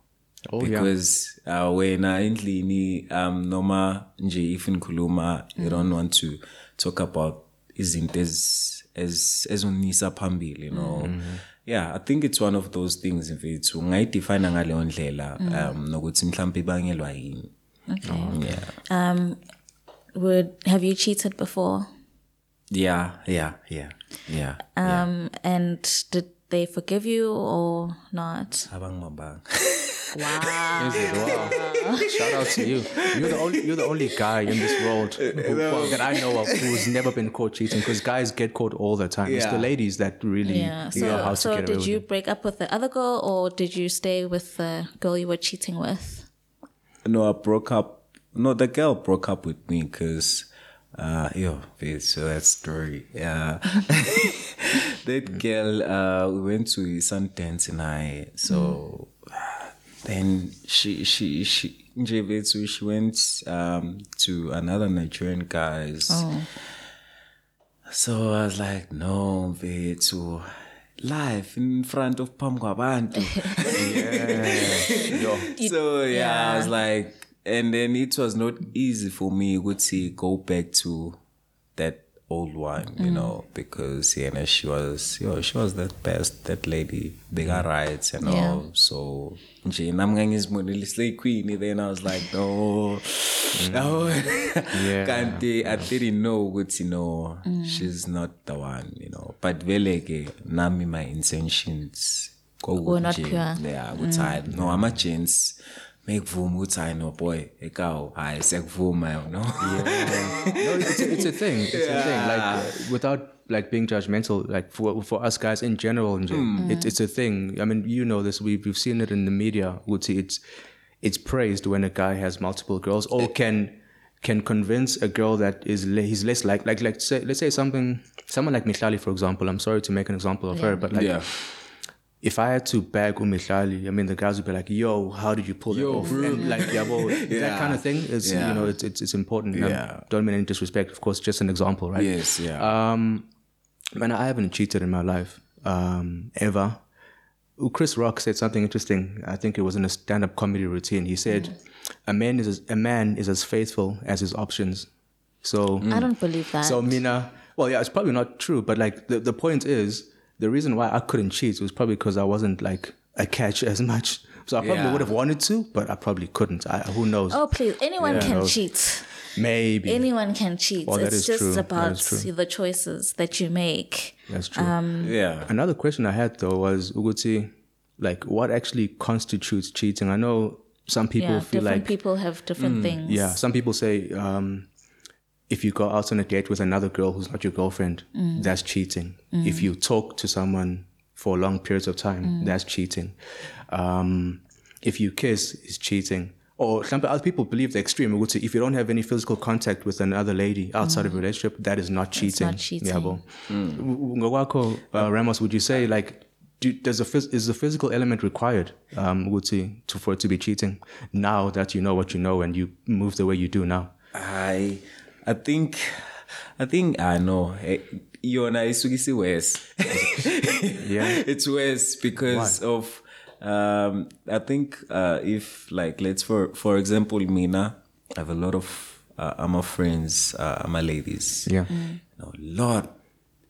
Oh, yeah. because uh, wena endlini um noma nje if nikhuluma you don't want to talk about izinto ez ez ezonisa phambili you know yeah i think it's one of those things mfethu ungayidefine ngaleyo ndlela um nokuthi mhlawumbe ibangelwa yini. Yeah. Would have you cheated before? yeah yeah yeah yeah. Um, and did they forgive you or not? abangimabanga Wow. Is it? Wow. Shout out to you. You're the only you're the only guy in this world (laughs) who, well, that I know of who's never been caught cheating because guys get caught all the time. It's the ladies that really Yeah. know how So, to so get away did you break up with the other girl or did you stay with the girl you were cheating with? No, I broke up. No, the girl broke up with me because, uh, yo, bitch, so that story. Yeah. (laughs) that girl, uh, we went to Sundance and I, so then she, she, she, she went, um, to another Nigerian guys. So I was like, no, bethu, live in front of Pam Kwabantu. (laughs) so yeah, I was like, and then it was not easy for me to go back to that old one, you mm. know, because yeah, know, she was, you know, she was that best, that lady, bigger mm. rights and Yeah. all. So, nje nami ngangizibonile slay queen. Then I was like, no, no. Mm. (laughs) Oh. Yeah. Kanti I didn't know ukuthi no, she's not the one, you know. But vele ke nami my intentions Were not nje, pure. yeah ukuthi hayi no ama-gents mekuvuma ukuthi hayi no boy ekawu hayi siyakuvuma you (laughs) know no, it's a, it's a thing. It's a thing. Like uh, without like being judgmental, like for for us guys in general, nje, it's it's a thing. I mean, you know this. We've we've seen it in the media. See it's it's praised when a guy has multiple girls or can can convince a girl that is le- he's less like like like say let's say something someone like Mihlali for example. I'm sorry to make an example of her, but like Yeah. If I had to bag Umihlali, I mean, the guys would be like, "Yo, how did you pull that off?" And like, yeah, well, (laughs) that kind of thing is, Yeah. you know, it's it's, it's important. Um, Yeah. don't mean any disrespect, of course, just an example, right? yes yeah Um, man, I haven't cheated in my life um, ever. Ooh, Chris Rock said something interesting. I think it was in a stand-up comedy routine. He said, "A man is as, a man is as faithful as his options." So I don't believe that. so Mina, well, yeah, it's probably not true, but like the, the point is, the reason why I couldn't cheat was probably because I wasn't like a catch as much. So I probably Yeah. would have wanted to, but I probably couldn't. I, who knows? oh, please. Anyone Yeah, can no. cheat. Maybe Anyone can cheat. Well, it's just true. About the choices that you make. that's true. yeah Another question I had though was Uguti, like what actually constitutes cheating? I know some people yeah, feel different like people have different things. yeah, some people say um, if you go out on a date with another girl who's not your girlfriend, that's cheating. If you talk to someone for long periods of time, that's cheating. Um, if you kiss, is cheating. or some other people believe the extreme ukuthi if you don't have any physical contact with another lady outside of a relationship that is not cheating not cheating. yabo ngokwakho uh, Ramos would you say like do, does a phys- is the physical element required um ukuthi to for it to be cheating now that you know what you know and you move the way you do now I I think I think I know. You Eh, Yona isukisi worse. (laughs) Yeah. (laughs) it's worse because of um I think uh if like let's for for example Mina, I have a lot of uh, I'm friends, uh, I'm ladies. Yeah. You know, a lot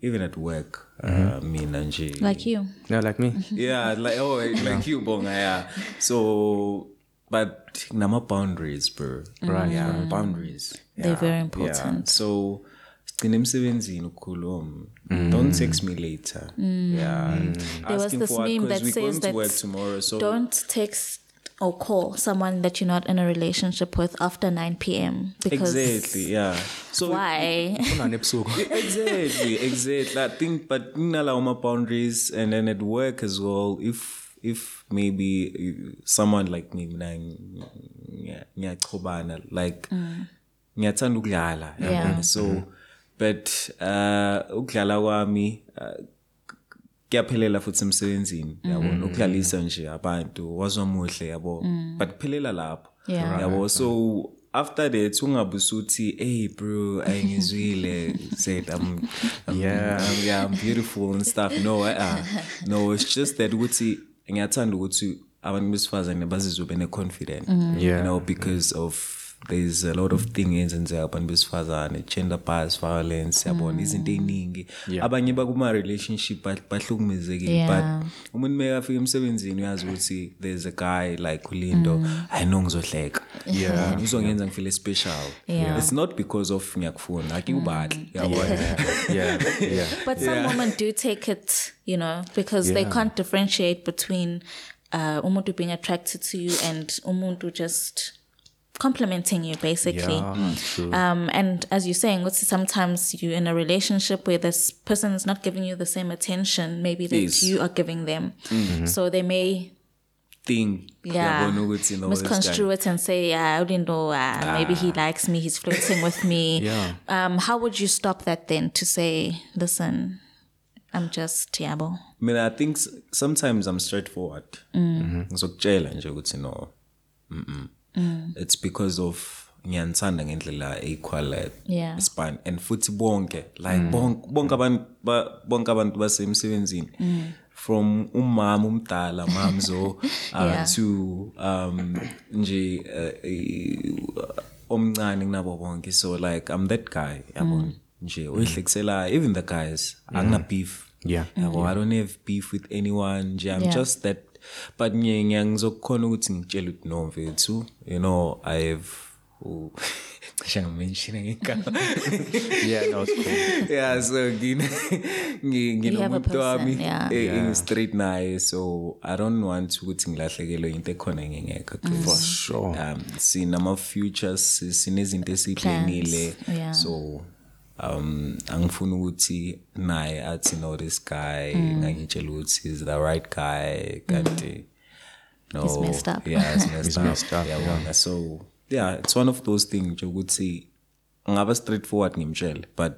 even at work. Uh, and nje. Like you. yeah like me yeah, like oh, like you, bonga, yeah. So, but nama boundaries, bro. Right, Yeah, boundaries. They're Yeah, very Yeah. important. So, sigcine emsebenzini ukhuluma. Mm. Don't text me later. Mm. Yeah. Mm. There was Asking this for what, meme 'cause that says that work tomorrow. So don't text or call someone that you're not in a relationship with after 9 p.m. because exactly, yeah. So why? (laughs) Exactly, exactly. I think, but nala my boundaries, and then at work as well. If if maybe someone like me, mina ngiya- ngiyachobana, like ngiyathanda ukudlala. Yeah. yabona? So, but uh ukudlala kwami uh, kuyaphelela futhi emsebenzini yabona ukudlalisa nje abantu wazwa muhle yabo but kuphelela lapho Yeah. yabo so after that ungabusa uthi hey bro ayingizwile (laughs) said I'm, I'm Yeah. I'm, yeah I'm beautiful and stuff no uh, no it's just that ukuthi ngiyathanda ukuthi abantu besifazane bazizwe bene confident Yeah. you know because of there's a lot of things enzeka abantu besifazane gender bias violence yabona? Mm. Izinto ey'ningi abanye bakuma relationship bah- bahlukumezekile Yeah. but umuntu mekafika emsebenzini uyazi ukuthi there's a guy like ulindo mm. i know ngizohleka. Yeah. (laughs) Uzongenza ngifile special. Yeah. it's not because of ngiyakufuna akikubahle mm. yabona (laughs) yeah. yeah. But some women do take it, you know, because they can't differentiate between uh, umuntu being attracted to you and umuntu just complimenting you, basically. yeah Um, and as you're saying, what's sometimes you're in a relationship where this person is not giving you the same attention, maybe that Yes. you are giving them. So they may thing yeah yabona ukuthi no this misconstrue it and say, yeah, I didn't know. Uh, maybe he likes me. He's flirting with me. (laughs) Yeah. Um, how would you stop that then to say, listen, I'm just Tiabo? I mean, I think sometimes I'm straightforward. Ngizokutshela challenge you no. Mm-mm. It's because of ngiyanithanda ngendlela equal Yeah. span and futhi bonke like bonke bonke abantu ba- bonke abantu basemsebenzini. From umama umdala mamzo (laughs) uh, Yeah. to um nje uh, eh, omncane kunabo bonke. So like I'm that guy yabona nje oyihlekiselayo even the guys angina beef Yeah. yabo i don't have beef with anyone nje i'm Yeah. just that but ngizokukhona ukuthi ngitshele ukuthi no mfethu you know i have cishe ngamenshine ngegama (laughs) yeah no it's cool. Yeah so nginomuntu wami engi-straight naye so i don't want ukuthi ngilahlekelwe into ekhona ngingekho For sure. um sinama-futures sinezinto esiyiplanile yeah. so um angifuni ukuthi naye athi no this guy Mm. ngangitshela ukuthi he's the right guy kanti mm. no He's messed up. yeah he's messed (laughs) He's up, messed up, yabona. so yeah it's one of those things nje ukuthi ngaba straightforward ngimtshele but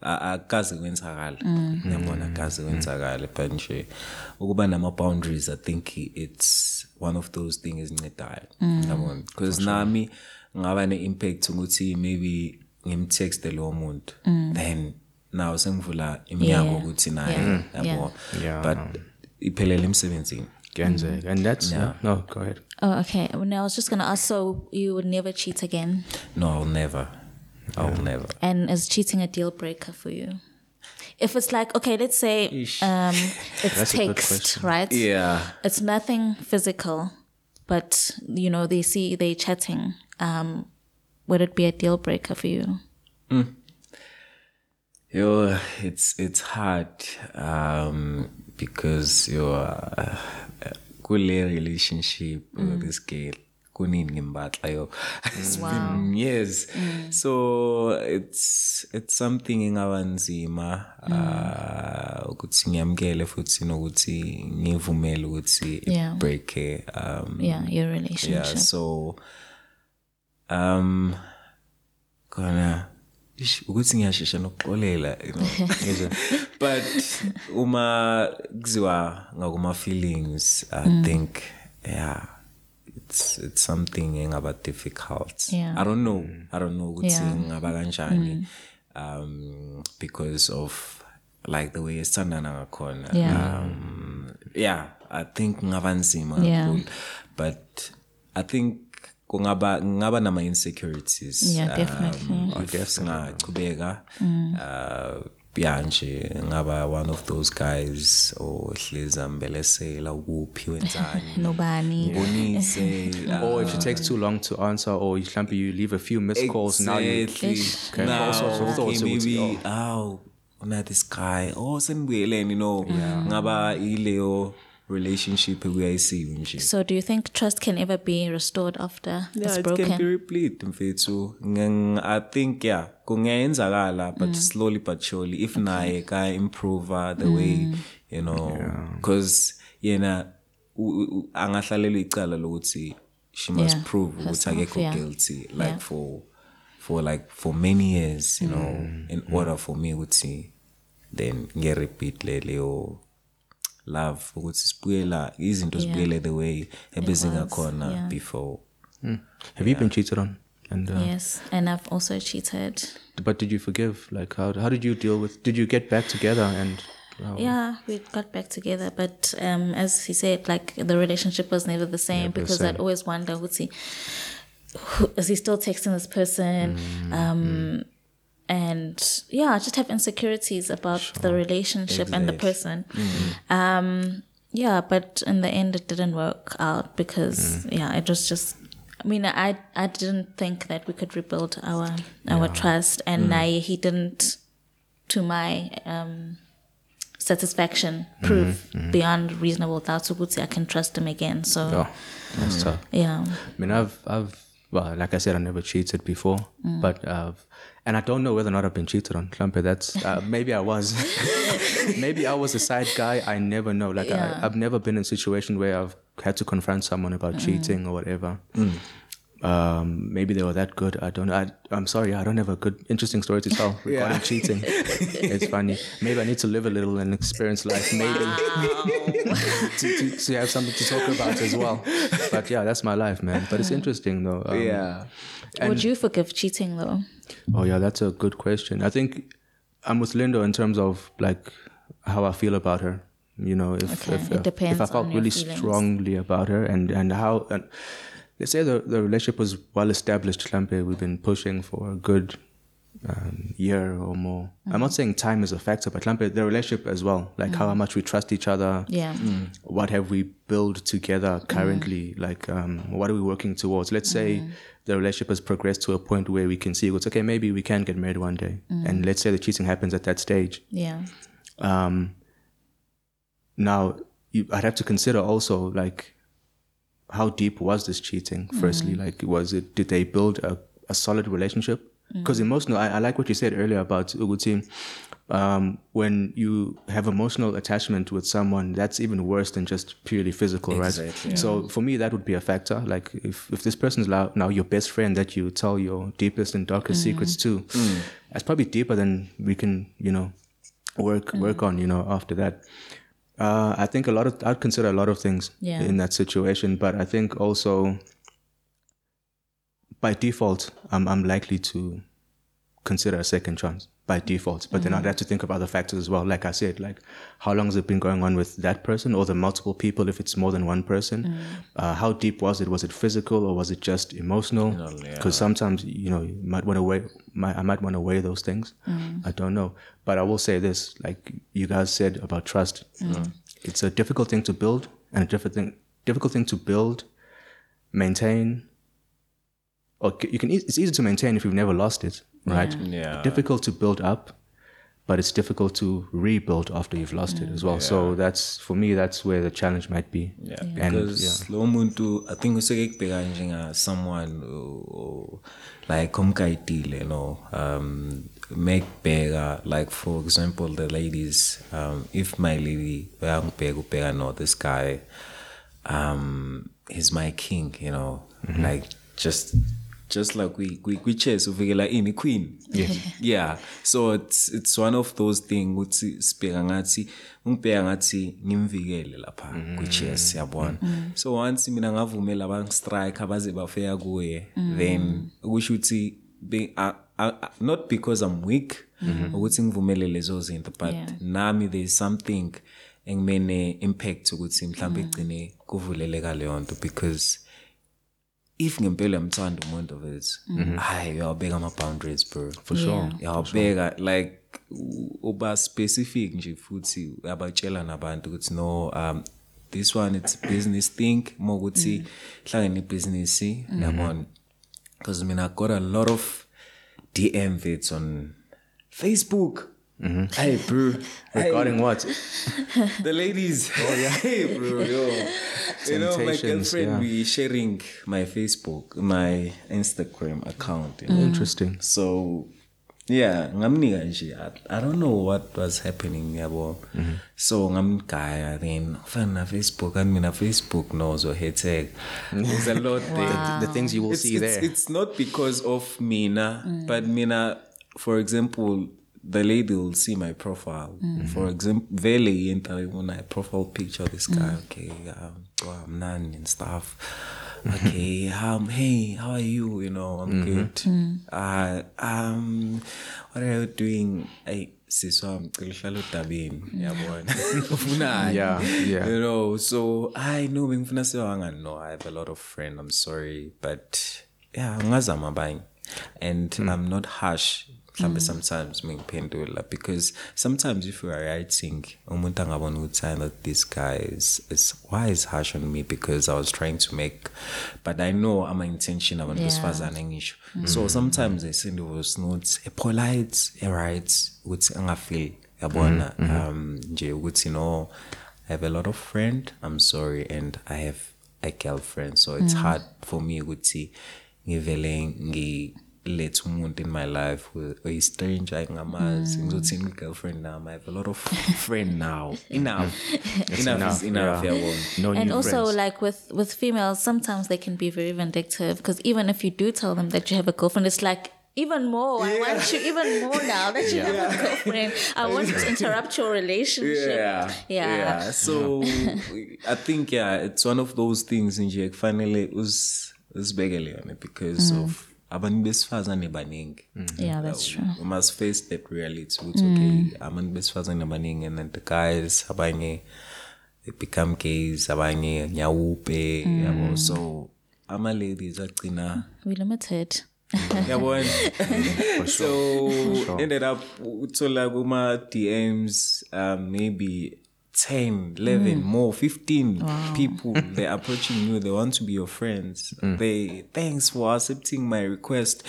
a- akaze kwenzakala mm. yabona mm. akaze kwenzakala but nje ukuba nama-boundaries i think it's one of those things ezincedayo. Yabona. Because nami ngaba ne-impact ukuthi maybe ngimtexte lowo muntu then naw sengivula iminyango Yeah. ukuthi naye Yeah. yabo Yeah. but iphelele emsebenzini Genzeg. and that's yeah. no go ahead Oh, okay. Well, no, I was just going to ask so you would never cheat again? no i'll never i'll never And is cheating a deal breaker for you? If it's like, okay, let's say um, (laughs) it's That's a good text, question. right? yeah It's nothing physical, but, you know, they see they chatting. Um, would it be a deal breaker for you? Yo, it's it's hard um, because you're uh, kule relationship with this girl kunini ngimbatla yo. (laughs) It's been years. So it's it's something engaba nzima uh, ukuthi ngiyamkele futhi nokuthi ngivumele ukuthi break um Yeah, your relationship. yeah so um khona ish, ukuthi ngiyashesha nokuxolela you know (laughs) but uma kuziwa ngakuma feelings i think yeah it's it's something engaba difficult Yeah. i don't know i don't know ukuthi Yeah. ngaba kanjani um because of like the way esithandana ngakhona Yeah. um yeah i think ngaba nzima Yeah. but i think kungaba ngaba nama insecurities Yeah, definitely. um, if singachubeka uh yeah nje ngaba one of those guys ohlezi ambelesela ukuphi wenzani (laughs) Nobani. bonise (laughs) Or if it takes too long to answer, or you, Slumpy, you leave a few missed calls. Now you Exactly. Okay, Now, all sorts of okay, thoughts ukuthi, maybe oh una this guy oh senibuyeleni you know ngaba ileo relationship ekuyayisiwe nje. So do you think trust can ever be restored after yeah, it's it broken? can be replete mfethu. Ngeng- i think yeah kungenzakala but mm. slowly but surely if naye ka improve the way mm. you know because yena u- u- angahlalelwa icala lokuthi she must Yeah, prove ukuthi herself, akekho yeah. guilty like Yeah. for for like for many years you know mm. in order for me ukuthi then nge-repeat le leyo love ukuthi sibuyela izinto zibuyele the way ebezingakhona yeah. before Have you been cheated on? And uh, Yes, and I've also cheated. but did you forgive? Like how how did you deal with? Did you get back together and? how- Yeah, we got back together, but um, as he said, like the relationship was never the same Never the because same. I'd always wonder, who's he? Who, is he still texting this person? Mm-hmm. Um, and yeah, I just have insecurities about the relationship and the person. Mm-hmm. Um, yeah, but in the end, it didn't work out because Mm. yeah, it was just. I mean, I I didn't think that we could rebuild our our trust, and Mm. I, he didn't, to my um, satisfaction, prove beyond reasonable doubt ukuthi I can trust him again. So Oh, tough. yeah, I mean, I've, I've, well, like I said, I never cheated before, but, uh, and I don't know whether or not I've been cheated on. Klampe, that's, uh, (laughs) maybe I was. (laughs) maybe I was a side guy. I never know. Like, Yeah. I, I've never been in a situation where I've had to confront someone about cheating or whatever. Um, maybe they were that good. I don't know. I, I'm sorry. I don't have a good, interesting story to tell (laughs) regarding cheating. it's funny. Maybe I need to live a little and experience life. Maybe (laughs) to, to, to have something to talk about as well. But yeah, that's my life, man. But it's interesting though. Um, yeah would you forgive cheating though? Oh yeah, that's a good question. I think I'm with Lindo in terms of like how I feel about her. You know, if Okay, if, it uh, depends if I felt really feelings. strongly about her and and how and let's say the the relationship was well established. Klampe, we've been pushing for a good um, year or more. I'm Mm-hmm. not saying time is a factor, but Klampe, the relationship as well, like how much we trust each other. Yeah. What have we built together currently? Like, um, what are we working towards? Let's say the relationship has progressed to a point where we can see it's okay. Maybe we can get married one day, and let's say the cheating happens at that stage. Yeah. Um, now, you, I'd have to consider also like how deep was this cheating? Firstly, like was it? Did they build a, a solid relationship? Because emotional, I, I like what you said earlier about Uguti. Um, when you have emotional attachment with someone, that's even worse than just purely physical, Exactly, right? So for me, that would be a factor. Like if, if this person is now now your best friend that you tell your deepest and darkest secrets to, that's probably deeper than we can, you know, work work on. You know, after that. Uh, I think a lot of I'd consider a lot of things Yeah. in that situation, but I think also by default, I'm I'm likely to consider a second chance by default. But then I'd have to think of other factors as well. Like I said, like how long has it been going on with that person or the multiple people if it's more than one person? Mm. Uh, how deep was it? Was it physical or was it just emotional? Because sometimes you know you might want to weigh. Might, I might want to weigh those things. Mm. I don't know, but I will say this: like you guys said about trust, mm. it's a difficult thing to build and a difficult thing, difficult thing to build, maintain, or you can. e- It's easy to maintain if you've never lost it, right? Yeah. Difficult to build up, but it's difficult to rebuild after you've lost it as well. Yeah. So that's for me. That's where the challenge might be. Yeah, And because yeah. lo muntu I think useke kubheka njenga someone who- who, like omkayitile you know um make bigger like for example the ladies um if my lady uyangibheka ubheka no this guy um he's my king you know like just just like we we we chess uvikela ini queen. Yeah yeah. So it's it's one of those things ukuthi sibheka ngathi ungibheka ngathi ngimvikele lapha ku chess yabona? So once mina ngavumela abang strike abaze bafika kuye then kusho ukuthi be- I- I- I- not because I'm weak ukuthi ngivumele lezo zinto but Yeah. nami there's something engimene impact ukuthi mhlawumbe igcine kuvuleleka leyo nto because if ngempela yamthanda umuntu vez mhm. hayi uyawubeka ama-boundaries bro. For sure. uyawubeka like u- uba specific nje futhi uyabatshela nabantu ukuthi no um this one it's business thing more ukuthi mm. hlangene ibhizinisi mhm. yabona because mina I got a lot of DM vids on Facebook. Mm-hmm. Hey, bro. Regarding what? (laughs) the ladies. Oh yeah. (laughs) hey, bro. Yo. You know, my Temptations, girlfriend, yeah. we sharing my Facebook, my Instagram account. You know? Mm. Interesting. So, yeah, ngamnika nje. I, I don't know what was happening yabo. Mm-hmm. So ngamgaya then fana na Facebook and mina Facebook knows or hate There's a lot (laughs) there. The things you will it's, see it's, there. It's not because of Mina, mm. but Mina, for example, the lady will see my profile. For example, Vele enter when I profile picture this guy. Okay, um, well, I'm none and stuff. Okay, um, hey, how are you? You know, I'm good. Uh, um, what are you doing? I siswa ngicela udabeni yabona (laughs) ufunani Yeah, yeah. you know so i know bengifuna sewanga no i have a lot of friends i'm sorry but yeah ngazama abanye and i'm not harsh mhlambe mm. sometimes mengiphendula because sometimes if you are writing umuntu angabona ukuthi I know this guy is, is why is harsh on me? Because i was trying to make but i know ama intention abantu besifazane ngisho. Mm. So sometimes i send voice notes a polite a right ukuthi angafeel. Yabona mm, um nje ukuthi no I have a lot of friend. I'm sorry, and I have a girlfriend, so it's hard for me ukuthi ngivele ngi let umuntu in my life who a stranger engamazi ngizothini girlfriend now I have a lot of (laughs) friend now. Enough. (laughs) Enough is enough yeah. yabona No and also friends. like with with females sometimes they can be very vindictive because even if you do tell them that you have a girlfriend it's like even more i want you even more now that you have a girlfriend? I (laughs) want to interrupt your relationship. Yeah. Yeah. so i think yeah it's one of those things nje kufanele us usibekele yona because mm. of abantu besifazane baningi. Mhm. Yeah that's true. we must face that reality ukuthi okay mm. abantu besifazane baningi and then the guys abanye they become gays abanye nyawupe mm. yabo. So ama ladies agcina we limited. (laughs) Yabona (laughs) so ended up uthola kuma DMs um, maybe 10 11 more 15 people (laughs) they're approaching you they want to be your friends. They thanks for accepting my request.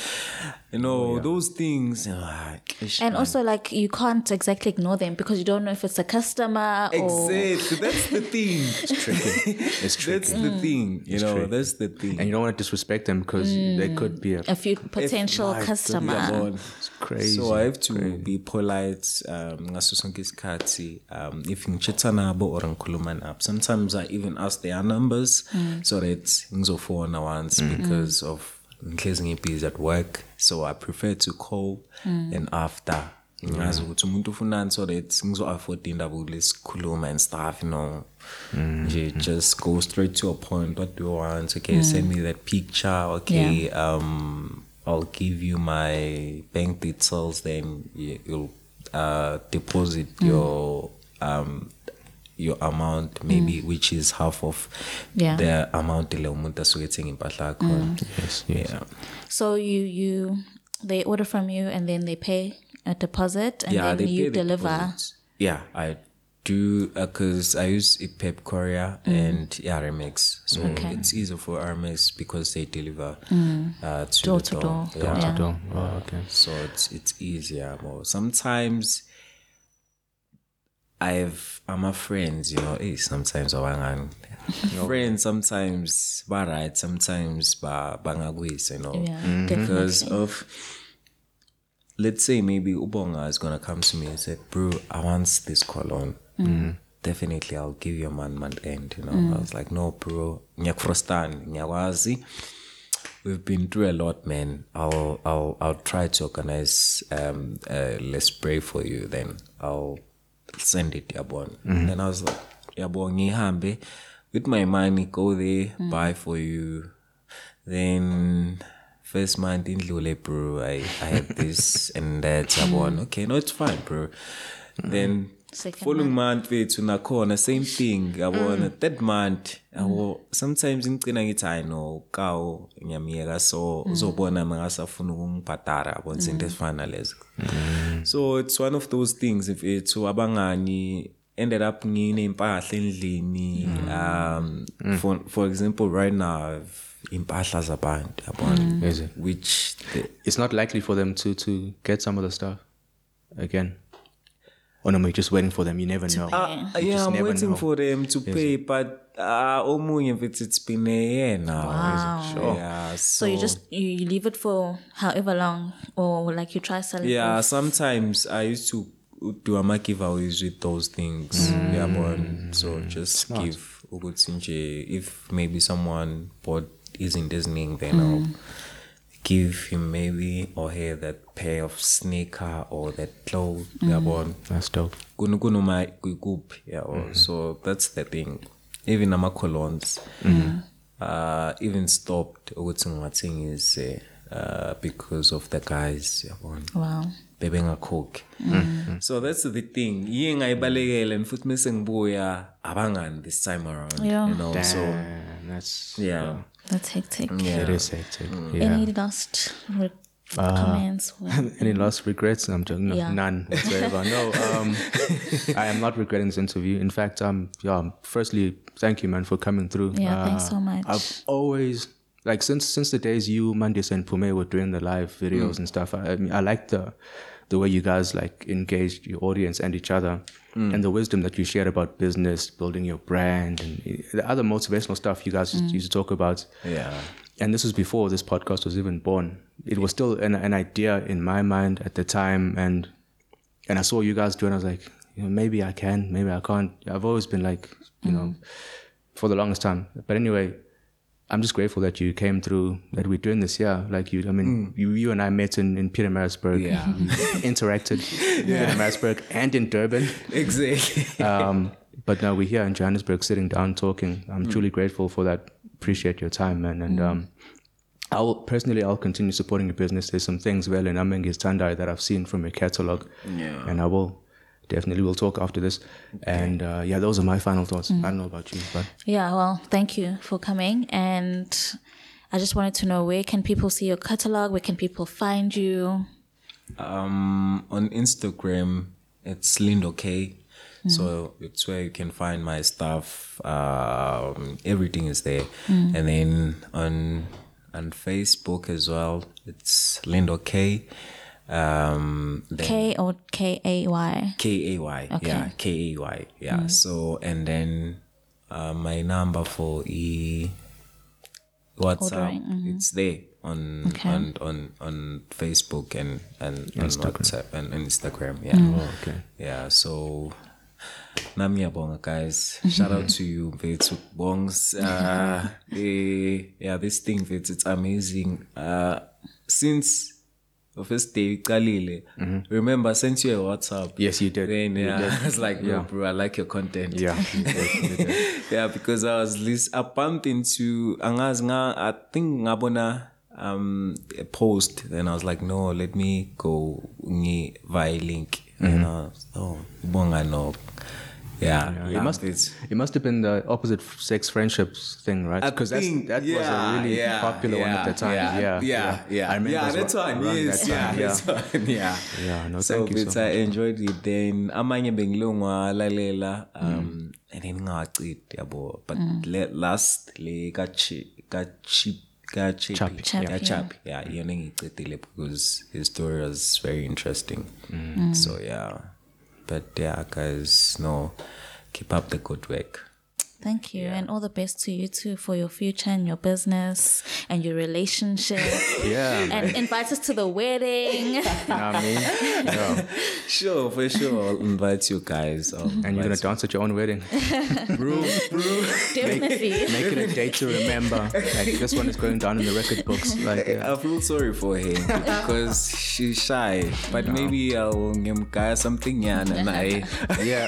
You know those things ah, ish, and man. also like you can't exactly ignore them because you don't know if it's a customer or exactly that's the thing. (laughs) It's tricky. it's (laughs) tricky. that's the thing you know that's the thing. And you don't want to disrespect them because they could be a, a few potential my customer. it's crazy. so i have to be polite um ngaso sonke isikhathi um if ngichatha nabo or ngikhuluma nabo sometimes i even ask their numbers so that ngizofona once mm. because mm. of ngihlezi ngibusy at work. So i prefer to call mm. and after. Ngazi ukuthi umuntu ufunani so that ngizo-afford indaba lesikhuluma and stuff you know. Nje just go straight to a point what do you want? Okay send me that picture. Okay um I'll give you my bank details then you- you'll uh, deposit your um your amount maybe mm. which is half of Yeah. the amount le umuntu asuke ethenga impahla mm. yakhona yes, yes. yeah so you you they order from you and then they pay a deposit and yeah then they you pay the deliver deposits. yeah i do uh, because i use epep courier mm. and Aramex so Okay. it's easier for Aramex because they deliver uh, to Door the to door. Yeah. Yeah. Don't- Oh, okay. so it's it's easier more sometimes i have i'm friends you know hey, sometimes abangani friends sometimes ba right sometimes ba bangagwisa you know Yeah, because of let's say maybe Ubonga is gonna come to me and say, bro, I want this cologne. Definitely, I'll give you a man month end. You know, I was like, no, bro, nyakrostan, nyakwazi. We've been through a lot, man. I'll, I'll, I'll try to organize um, uh, let's pray for you. Then I'll send it, yabon. Then I was like, yabon, ngihambe with my money, go there, buy for you. Then first month in Lule, bro, I, I had this (laughs) and that, yabon. Okay, no, it's fine, bro. Then Second following month. Wethu nakhona same mm. thing yabona mm. third month yabo mm. sometimes ngicina ngithi hayi no kawo ngiyamiyeka so uzobona mangasafuna ukungibhadara yabo izinto ezifana nalezo so it's one of those things if ethu abangani ended up nginey'mpahla endlini um for, for example right now I've impahla zabantu yabona Is which the, It's not likely for them to to get some of the stuff again. Or no, you're just waiting for them. You never know. Uh, You yeah, I'm waiting know. for them to pay, but uh, omunye mfethu it's been a year now. Wow. Yeah, So so, you just you, you leave it for however long, or like you try selling. yeah. off. Sometimes I used to do ama giveaways with those things. Yeah, but so just give ukuthi nje if maybe someone bought isn't listening, then I'll give him maybe or her that pair of sneaker or that clothes. Yeah, but That's dope. kunoma kuyikuphi yabo so that's the thing. Even ama-colons uh, even stopped ukuthi ngiwathengise uh, because of the guys yabona Wow. bebengakhokhi. So that's the thing. Yiye ngayibalekele and futhi mese ngibuya abangani this time around Yeah. you know so Damn, that's yeah That's hectic. yeah it is hectic. Yeah. Any last re- comments? or- (laughs) Any last regrets? I'm joking. No, Yeah. None whatsoever. no, um, (laughs) I am not regretting this interview. In fact, um, yeah. Firstly, thank you, man, for coming through. Uh, Yeah, thanks so much. I've always like since since the days you, Mandis, and Pume were doing the live videos and stuff. I, I mean, I like the the way you guys like engaged your audience and each other, mm. and the wisdom that you shared about business, building your brand, and the other motivational stuff you guys used- used to talk about yeah and this was before this podcast was even born. It was still an, an idea in my mind at the time, and and I saw you guys do. And I was like, you know, maybe I can, maybe I can't. I've always been like, you know, mm. for the longest time. But anyway, I'm just grateful that you came through. That we're doing this. Yeah, like you. I mean, you, you and I met in in Pietermaritzburg. Yeah. (laughs) Interacted in Pietermaritzburg and in Durban. exactly Um, but now we're here in Johannesburg, sitting down, talking. I'm truly grateful for that. Appreciate your time, man. And um, I'll personally, I'll continue supporting your business. There's some things well in Amenge's Tandai that I've seen from your catalog, Yeah. and I will definitely we'll talk after this. And uh, yeah, those are my final thoughts. I don't know about you, but Yeah, well, thank you for coming. And I just wanted to know where can people see your catalog? Where can people find you? Um, on Instagram, it's Lindo K. So it's where you can find my stuff. Um, everything is there, and then on on Facebook as well, it's Lindo K. Um, then K or K A Y? K A Y. Yeah, K A Y. Yeah. So and then uh, my number for e WhatsApp. Ordering, It's there on Okay. on on on Facebook and and on WhatsApp and, and Instagram. Yeah. Oh, okay. Yeah. So. Nami bonga guys. Shout out to you, Vetsu Bongs. Uh, eh, yeah, this thing, Vetsu, it's amazing. Uh, since the first day, Kalile, mm-hmm. remember, I sent you a WhatsApp. Yes, you did. Then yeah, did. Uh, (laughs) I was like, no, Yeah. bro, I like your content. yeah, (laughs) you did, you did. yeah, because I was list I bumped into I think ngabona um a post then I was like no let me go ngi via link and mm-hmm. I was, oh bonga no yeah, Yeah, yeah it must it's- it must have been the opposite sex friendships thing, right? Because that's think, that was a really yeah, popular one at the time. Yeah, Yeah, yeah, yeah. I remember yeah, as that's well, one. around Yes, that yeah, time, that's one. Yeah, Yeah, no, so thank you so but I enjoyed it. Then amanye bengilungwa lalela mm. um and then ngacid yabo. But mm. le, last le ka chi ka chip ka Chappy, chippy Chappy, yeah yeah. chappy yeah yona ngicedile because his story was very interesting. Mm. So yeah, but yeah, guys, no, keep up the good work. Thank you. And all the best to you too for your future and your business and your relationship. (laughs) Yeah, man. and invite us to the wedding. You know what I mean? Yeah. (laughs) Sure, for sure. I'll invite you guys. I'll And you're gonna dance at your own wedding. (laughs) bro, bro. Definitely. Make it a date to remember. Like this one is going down in the record books. Like yeah. I feel sorry for her because she's shy. But maybe I'll ngemkaya something Yeah. and I yeah,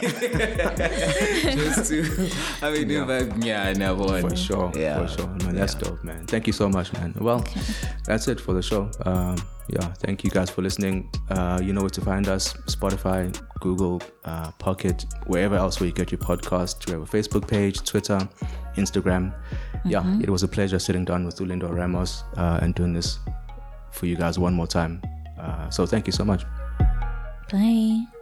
just to I mean invite nyana one. for sure, Yeah. for sure, man. That's dope, man. Thank you so much, man. Well, (laughs) that's it for the show. Um, yeah, thank you guys for listening. Uh, you know where to find us: Spotify, Google, uh, Pocket, wherever else where you get your podcast. We have a Facebook page, Twitter, Instagram. Yeah, it was a pleasure sitting down with Ulindo Ramos uh, and doing this for you guys one more time. Uh, so thank you so much. Bye.